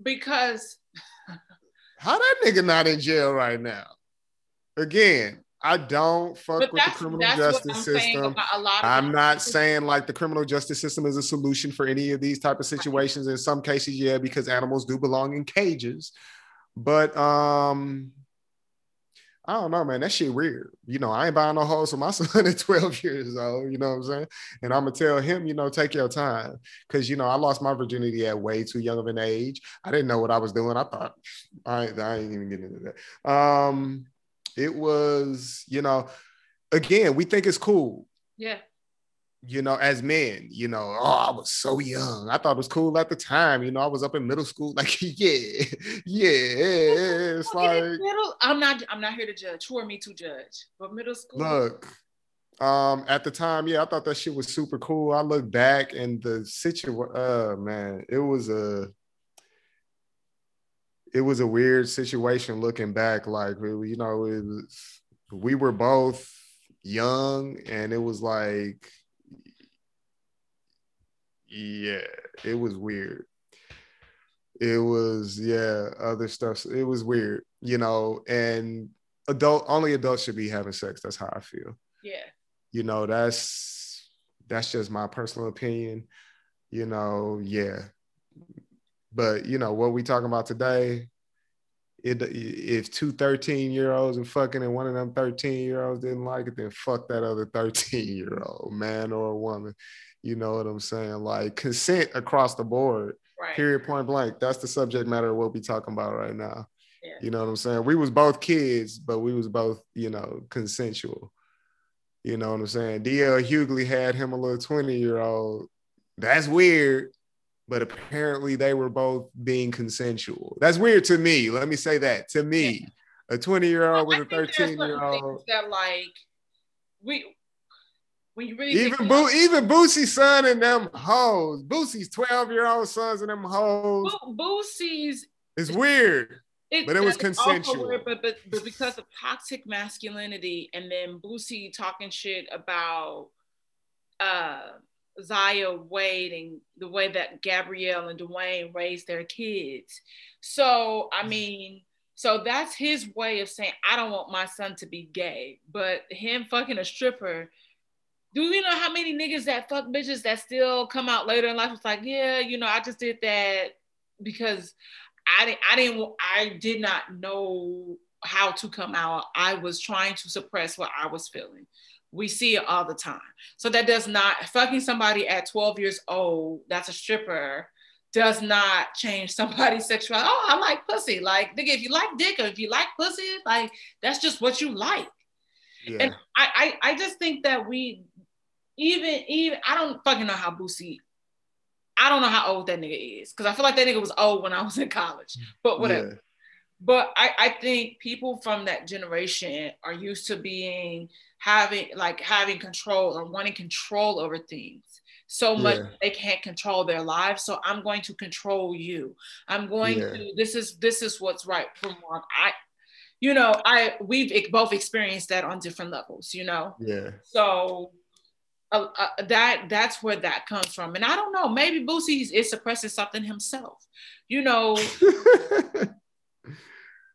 because (laughs) how that nigga not in jail right now? Again, I don't fuck with the criminal justice system. I'm not saying like the criminal justice system is a solution for any of these type of situations. In some cases, yeah, because animals do belong in cages. But um I don't know, man. That shit weird. You know, I ain't buying no hoes for my (laughs) son at 12 years old. You know what I'm saying? And I'm gonna tell him, you know, take your time. Cause you know, I lost my virginity at way too young of an age. I didn't know what I was doing. I thought I, I ain't even getting into that. Um, it was, you know, again, we think it's cool. Yeah you know, as men, you know, oh, I was so young. I thought it was cool at the time. You know, I was up in middle school. (laughs) Like, yeah, yeah. It's like middle. I'm not. I'm not here to judge. Who are me to judge? But middle school. Look, um, at the time, yeah, I thought that shit was super cool. I look back and the situation. Uh, man, it was a. It was a weird situation looking back. Like, you know, it was. We were both young, and it was like yeah, it was weird. It was yeah, other stuff. It was weird, you know. And adult only adults should be having sex. That's how I feel. Yeah. You know, that's that's just my personal opinion. You know, yeah. But you know what we talking about today? It if two 13 year olds are fucking and one of them 13 year olds didn't like it, then fuck that other 13 year old (laughs) man or a woman. You know what I'm saying? Like consent across the board. Right. Period point blank. That's the subject matter we'll be talking about right now. Yeah. You know what I'm saying? We was both kids, but we was both, you know, consensual. You know what I'm saying? DL Hughley had him a little 20 year old. That's weird, but apparently they were both being consensual. That's weird to me. Let me say that to me, yeah. a 20 year old with a 13 year old. That like we. When you really even Bo- even Boosie's son and them hoes, Boosie's 12 year old sons and them hoes. Bo- Boosie's it's weird. It, but it was consensual. Weird, but, but but because of toxic masculinity, and then Boosie talking shit about uh Zaya Wade and the way that Gabrielle and Dwyane raised their kids. So I mm. mean, so that's his way of saying I don't want my son to be gay, but him fucking a stripper. Do you know how many niggas that fuck bitches that still come out later in life? It's like, yeah, you know, I just did that because I didn't, I didn't, I did not know how to come out. I was trying to suppress what I was feeling. We see it all the time. So that does not fucking somebody at 12 years old, that's a stripper, does not change (laughs) somebody's sexuality. Oh, I like pussy. Like, nigga, if you like dick or if you like pussy, like that's just what you like. Yeah. And I, I I just think that we even even I don't fucking know how Boosie I don't know how old that nigga is because I feel like that nigga was old when I was in college, but whatever. Yeah. But I, I think people from that generation are used to being having like having control or wanting control over things so much yeah. they can't control their lives. So I'm going to control you. I'm going yeah. to this is this is what's right for Mark. I you know, I we've both experienced that on different levels, you know. Yeah. So uh, uh, that that's where that comes from. And I don't know, maybe Boosie is suppressing something himself. You know, (laughs)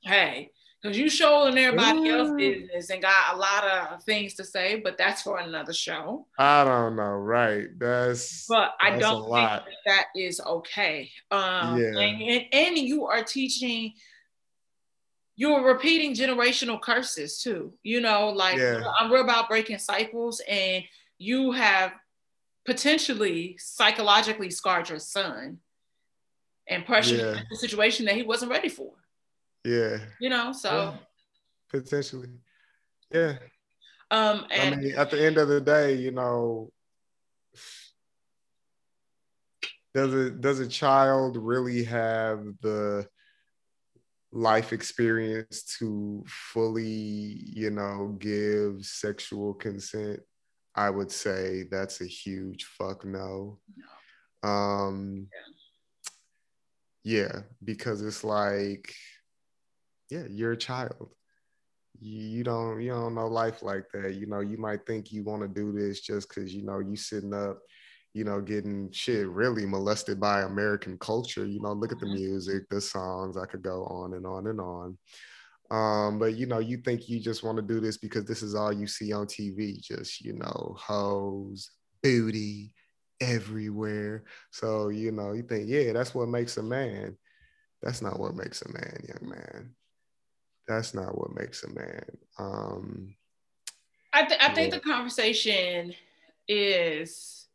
hey, because you showing everybody else business and got a lot of things to say, but that's for another show. I don't know, right? That's but I don't think that, that is okay. Um, yeah. and, and, and you are teaching you're repeating generational curses too. You know, like yeah. I'm real about breaking cycles and you have potentially psychologically scarred your son and pressured yeah. the situation that he wasn't ready for. Yeah. You know, so yeah. potentially. Yeah. Um and I mean at the end of the day, you know, does a does a child really have the life experience to fully, you know, give sexual consent? I would say that's a huge fuck no. no. Um, yeah. yeah, because it's like, yeah, you're a child. You, don't you don't know life like that. You know, you might think you want to do this just because you know you sitting up, you know, getting shit really molested by American culture. You know, look at the mm-hmm. music, the songs. I could go on and on and on. Um, but you know, you think you just want to do this because this is all you see on TV, just you know, hoes, booty everywhere. So, you know, you think, yeah, that's what makes a man. That's not what makes a man, young man. That's not what makes a man. Um I, th- I think yeah. the conversation is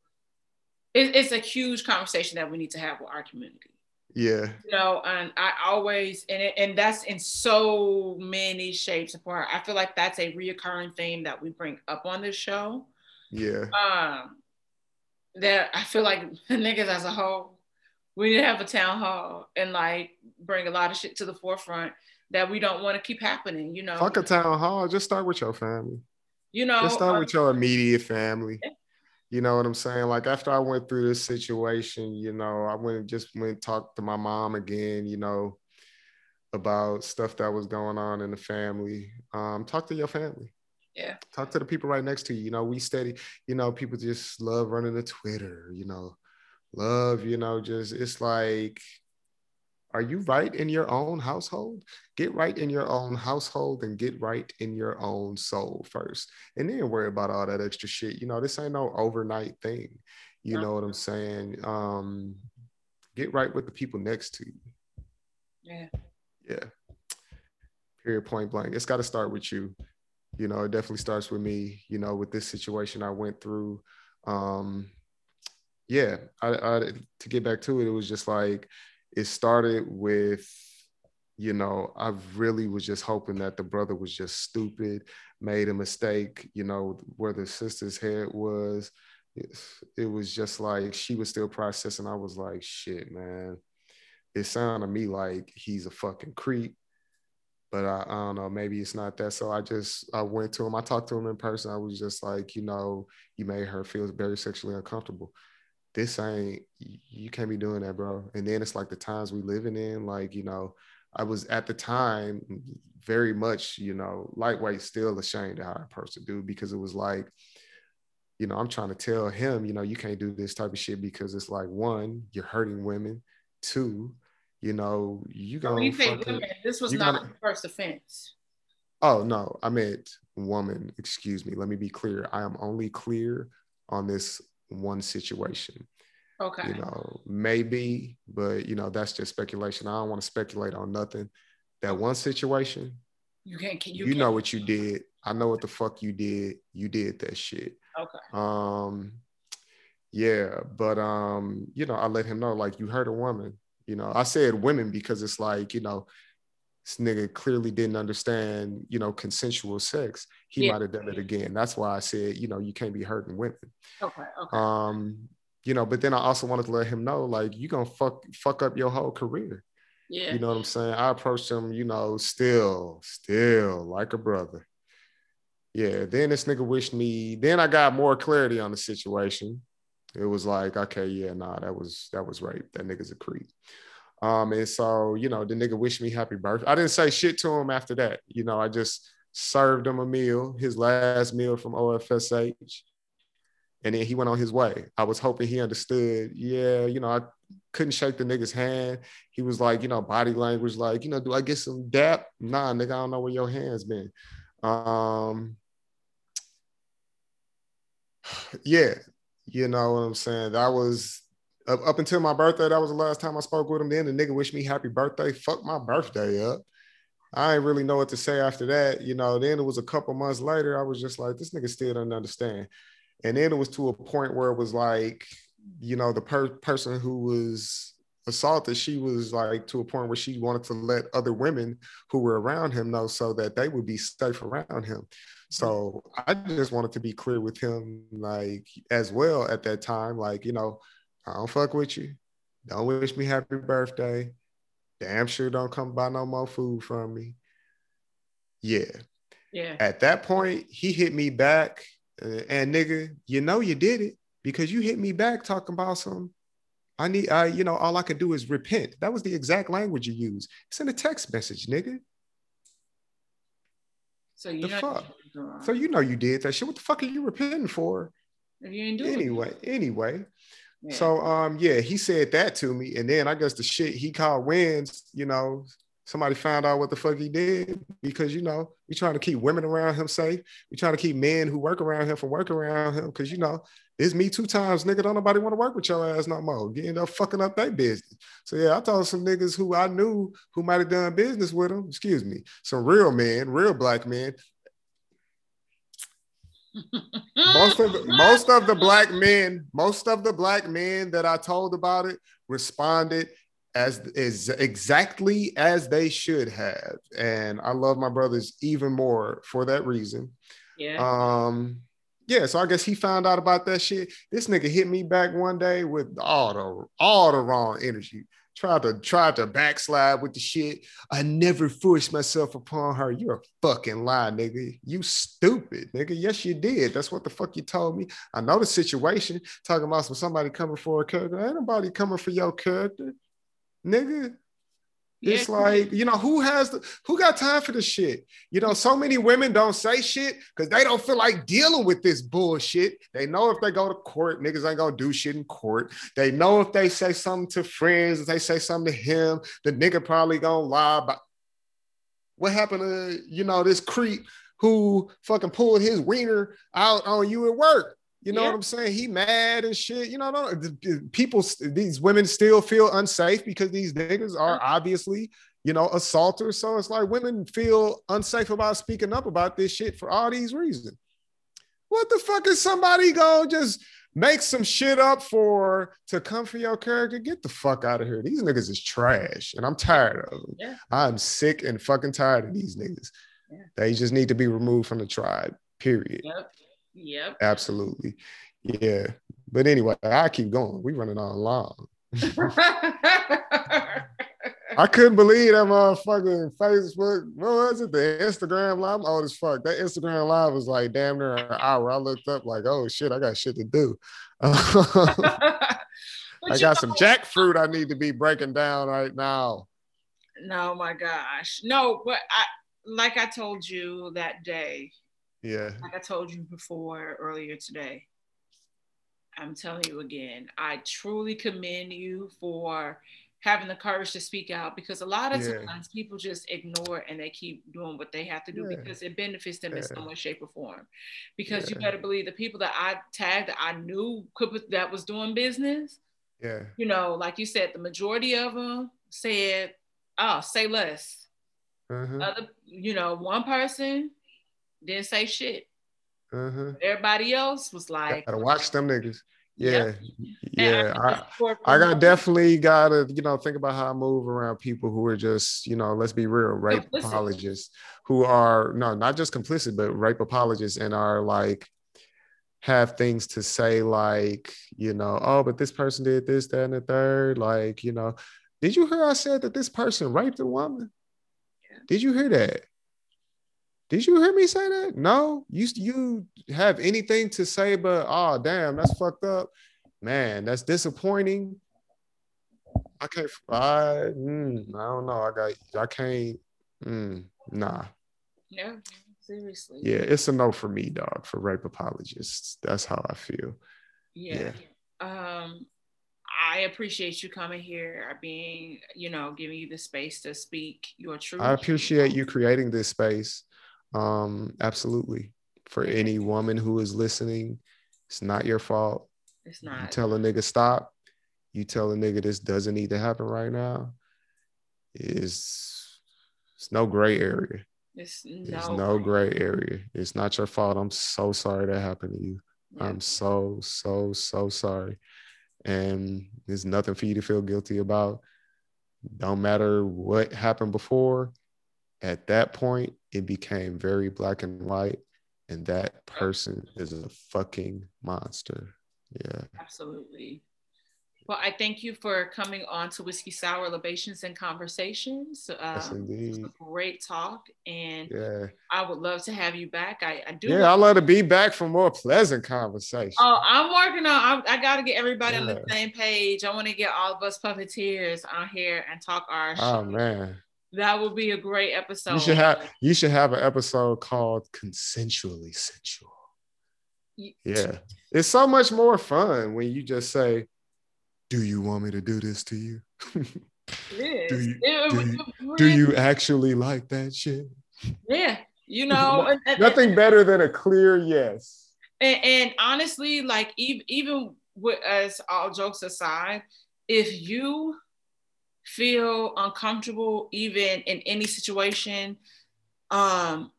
it, it's a huge conversation that we need to have with our community yeah. You know, and I always and it, and that's in so many shapes and forms. I feel like that's a reoccurring theme that we bring up on this show. Yeah. Um that I feel like (laughs) the niggas as a whole, we need to have a town hall and like bring a lot of shit to the forefront that we don't want to keep happening, you know. Fuck a town hall. Just start with your family. You know, just start um, with your immediate family. Yeah. You know what I'm saying? Like after I went through this situation, you know, I went and just went and talked to my mom again, you know, about stuff that was going on in the family. Um, talk to your family. Yeah. Talk to the people right next to you. You know, we steady, you know, people just love running to Twitter, you know, love, you know, just it's like Are you right in your own household? Get right in your own household and get right in your own soul first. And then worry about all that extra shit. You know, this ain't no overnight thing. You know what I'm saying? Um, get right with the people next to you. Yeah. Yeah. Period point blank. It's got to start with you. You know, it definitely starts with me, you know, with this situation I went through. Um, yeah, I, I to get back to it, it was just like it started with you know, I really was just hoping that the brother was just stupid, made a mistake, you know, where the sister's head was. It, was just like she was still processing. I was like, shit, man. It sounded to me like he's a fucking creep. But I, I don't know, maybe it's not that. So I just I went to him. I talked to him in person. I was just like, you know, you made her feel very sexually uncomfortable this ain't you can't be doing that, bro. And then it's like the times we living in, like, you know, I was at the time very much, you know, lightweight, still ashamed of how approached the dude because it was like, you know, I'm trying to tell him, you know, you can't do this type of shit because it's like one, you're hurting women. Two, you know, you gonna. When you say women, this was not gonna, first offense. Oh no, I meant woman. Excuse me. Let me be clear. I am only clear on this one situation. Okay. You know, maybe, but you know, that's just speculation. I don't want to speculate on nothing. That one situation, you can't. You, you can't. know what you did. I know what the fuck you did. You did that shit. Okay. Um, yeah, but um, you know, I let him know like you hurt a woman. You know, I said women because it's like you know, this nigga clearly didn't understand, you know, consensual sex. He yeah. might have done it again. That's why I said, you know, you can't be hurting women. Okay. Okay. Um, you know, but then I also wanted to let him know, like, you gonna fuck fuck up your whole career. Yeah. You know what I'm saying? I approached him, you know, still, still like a brother. Yeah. Then this nigga wished me. Then I got more clarity on the situation. It was like, okay, yeah, nah, that was that was rape. That nigga's a creep. Um, and so, you know, the nigga wished me happy birthday. I didn't say shit to him after that. You know, I just served him a meal, his last meal from OFSH. And then he went on his way. I was hoping he understood. Yeah, you know, I couldn't shake the nigga's hand. He was like, you know, body language, like, you know, do I get some dap? Nah, nigga, I don't know where your hands been. Um, (sighs) yeah, you know what I'm saying? That was up, until my birthday, that was the last time I spoke with him. Then the nigga wished me happy birthday. Fuck my birthday up. I didn't really know what to say after that. You know, then it was a couple months later, I was just like, this nigga still doesn't understand. And then it was to a point where it was like, you know, the per- person who was assaulted, she was like to a point where she wanted to let other women who were around him know so that they would be safe around him. So I just wanted to be clear with him, like as well at that time, like, you know, I don't fuck with you. Don't wish me happy birthday. Damn sure don't come buy no more food from me. Yeah. Yeah. At that point, he hit me back, uh, and nigga, you know you did it because you hit me back talking about some. I need, I, you know, all I could do is repent. That was the exact language you used. It's in a text message, nigga. So you the fuck. So you know you did that shit. What the fuck are you repenting for? If you ain't doing anyway, it. anyway. So um yeah, he said that to me, and then I guess the shit he called wins, you know, somebody found out what the fuck he did because you know we trying to keep women around him safe. We trying to keep men who work around him from working around him because you know it's me two times, nigga. Don't nobody want to work with your ass no more. You end up fucking up their business. So yeah, I told some niggas who I knew who might have done business with him. Excuse me, some real men, real black men most of the, most of the black men, most of the black men that I told about it responded as is exactly as they should have, and I love my brothers even more for that reason. Yeah. Um. Yeah, so I guess he found out about that shit. This nigga hit me back one day with all the all the wrong energy tried to try to backslide with the shit. I never forced myself upon her. You're a fucking lie, nigga. You stupid, nigga. Yes, you did. That's what the fuck you told me. I know the situation. Talking about some somebody coming for a character. Ain't nobody coming for your character, nigga. It's like, you know, who has the who got time for the shit? You know, so many women don't say shit because they don't feel like dealing with this bullshit. They know if they go to court, niggas ain't gonna do shit in court. They know if they say something to friends, if they say something to him, the nigga probably gonna lie about what happened to, you know, this creep who fucking pulled his wiener out on you at work. You know yeah. what I'm saying? He mad and shit. You know, people, these women still feel unsafe because these niggas are uh-huh. obviously, you know, assaulters. So it's like women feel unsafe about speaking up about this shit for all these reasons. What the fuck is somebody gonna just make some shit up for to come for your character? Get the fuck out of here. These niggas is trash, and I'm tired of them. Yeah. I'm sick and fucking tired of these niggas. Yeah. They just need to be removed from the tribe. Period. Yep. Yep. Absolutely. Yeah. But anyway, I keep going. We running on long. (laughs) I couldn't believe that motherfucking Facebook. What was it? The Instagram live. I'm old as fuck. That Instagram live was like damn near an hour. I looked up like, oh shit, I got shit to do. (laughs) I got some jackfruit I need to be breaking down right now. No, my gosh. No, but I like I told you that day, yeah. Like I told you before earlier today, I'm telling you again, I truly commend you for having the courage to speak out because a lot of yeah. times people just ignore and they keep doing what they have to do yeah. because it benefits them yeah. in some way, shape, or form. Because you better believe the people that I tagged that I knew could that was doing business. Yeah. You know, like you said, the majority of them said, "Oh, say less." Uh-huh. Other, you know, one person didn't say shit. Uh-huh. Everybody else was like, gotta watch them niggas. Yeah, yeah. I, I got definitely gotta, you know, think about how I move around people who are just, you know, let's be real, rape complicit. apologists who are no, not just complicit, but rape apologists and are like have things to say like, you know, oh, but this person did this, that, and the third. Like, you know, did you hear I said that this person raped a woman? Yeah. Did you hear that? Did you hear me say that? No. You you have anything to say but oh damn, that's fucked up. Man, that's disappointing. I can't I, mm, I don't know. I got I can't mm, nah. Yeah, seriously. Yeah, it's a no for me, dog, for rape apologists. That's how I feel. Yeah. yeah. Um I appreciate you coming here, being, you know, giving you the space to speak your truth. I appreciate you creating this space. Um, absolutely. For any woman who is listening, it's not your fault. It's not. You tell a nigga stop. You tell a nigga this doesn't need to happen right now. Is it's no gray area. It's no, There's no gray area. It's not your fault. I'm so sorry that happened to you. Yeah. I'm so, so, so sorry. And there's nothing for you to feel guilty about. Don't matter what happened before. At that point, it became very black and white and that person is a fucking monster. Yeah. Absolutely. Well i thank you for coming on to whiskey sour libations and conversations. Um, yes, indeed. great talk and yeah. I would love to have you back. I, I do yeah I'd love to be back for more pleasant conversation oh i'm working on i, I got to get everybody yeah. on the same page. I want to get all of us puppeteers on here and talk our oh man that would be a great episode. You should have you should have an episode called Consensually Sensual. Yeah. It's so much more fun when you just say, Do you want me to do this to you? (laughs) do, you, do, you do you actually like that shit? Yeah. You know, (laughs) nothing better than a clear yes. And, and honestly, like even even with us all jokes aside, if you feel uncomfortable even in any situation um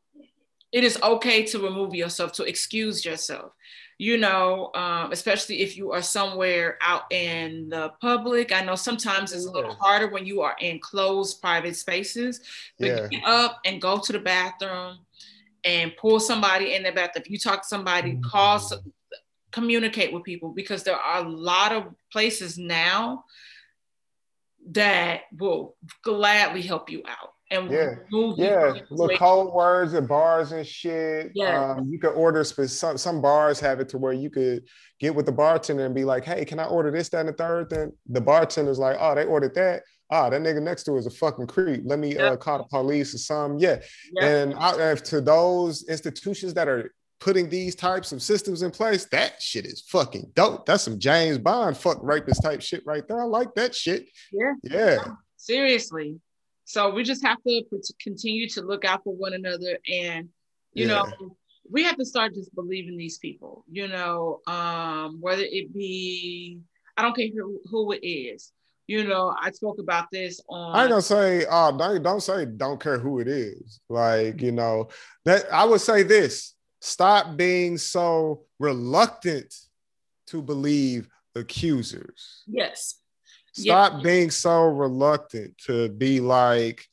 it is okay to remove yourself to excuse yourself you know um, especially if you are somewhere out in the public i know sometimes it's a little harder when you are in closed private spaces but yeah. get up and go to the bathroom and pull somebody in the bathroom if you talk to somebody mm-hmm. call communicate with people because there are a lot of places now that will gladly help you out and yeah, yeah, little code words and bars and shit. Yeah, um, you could order some some bars have it to where you could get with the bartender and be like, "Hey, can I order this, that, and the third? Then the bartender's like, "Oh, they ordered that. ah, that nigga next to is a fucking creep. Let me yep. uh, call the police or something. Yeah. Yep. And I, to those institutions that are putting these types of systems in place, that shit is fucking dope. That's some James Bond fuck rapist type shit right there. I like that shit. Yeah. Yeah. Seriously. So we just have to continue to look out for one another and you yeah. know we have to start just believing these people you know um whether it be i don't care who, who it is you know i spoke about this on i ain't gonna say uh don't, don't say don't care who it is like you know that i would say this stop being so reluctant to believe accusers yes stop yes. being so reluctant to be like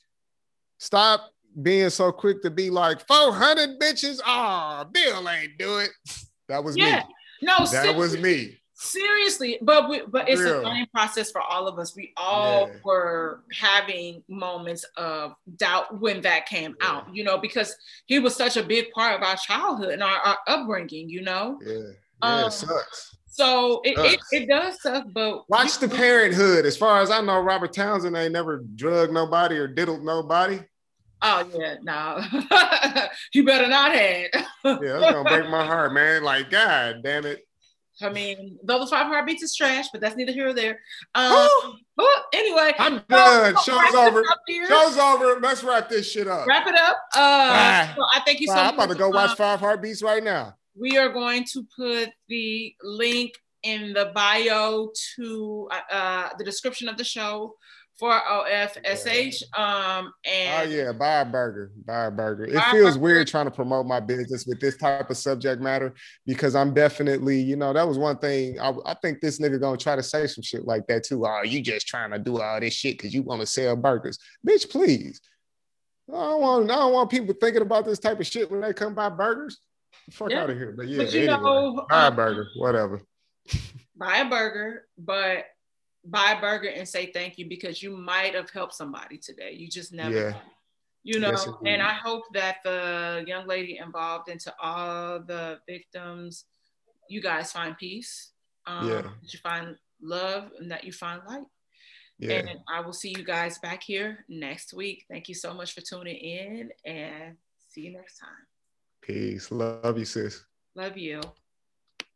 stop being so quick to be like 400 bitches. Ah, oh, Bill ain't do it. (laughs) That was yeah. me. No, that was me. Seriously, but we, but it's Real. a learning process for all of us. We all yeah. were having moments of doubt when that came yeah. out, you know, because he was such a big part of our childhood and our, our upbringing, you know. Yeah, yeah, um, it sucks. So it, it, it, does suck, but watch the Parent 'Hood. As far as I know, Robert Townsend ain't never drugged nobody or diddled nobody. Oh yeah, no. (laughs) you better not have. yeah, that's gonna break my heart, man. Like, god damn it. I mean, though the five heartbeats is trash, but that's neither here or there. Um, oh, anyway, I'm done. So, Show's over. Show's over. Let's wrap this shit up. Wrap it up. Uh, so I thank you so much. I'm about to go watch Five Heartbeats right now. We are going to put the link in the bio to uh, uh the description of the show for OFSH. Um, and oh yeah, buy a burger, buy a burger. It feels burger. weird trying to promote my business with this type of subject matter because I'm definitely, you know, that was one thing. I, I think this nigga gonna try to say some shit like that too. Oh, you just trying to do all this shit because you want to sell burgers, bitch. Please, I don't want, I don't want people thinking about this type of shit when they come buy burgers. Fuck yeah. out of here. But yeah, but anyway, know, buy a um, burger, whatever. Buy a burger, but buy a burger and say thank you because you might have helped somebody today. You just never yeah. You know, yes, and I hope that the young lady involved into all the victims, you guys find peace. Um, yeah. You find love and that you find light. Yeah. And I will see you guys back here next week. Thank you so much for tuning in and see you next time. Peace. Love you, sis. Love you.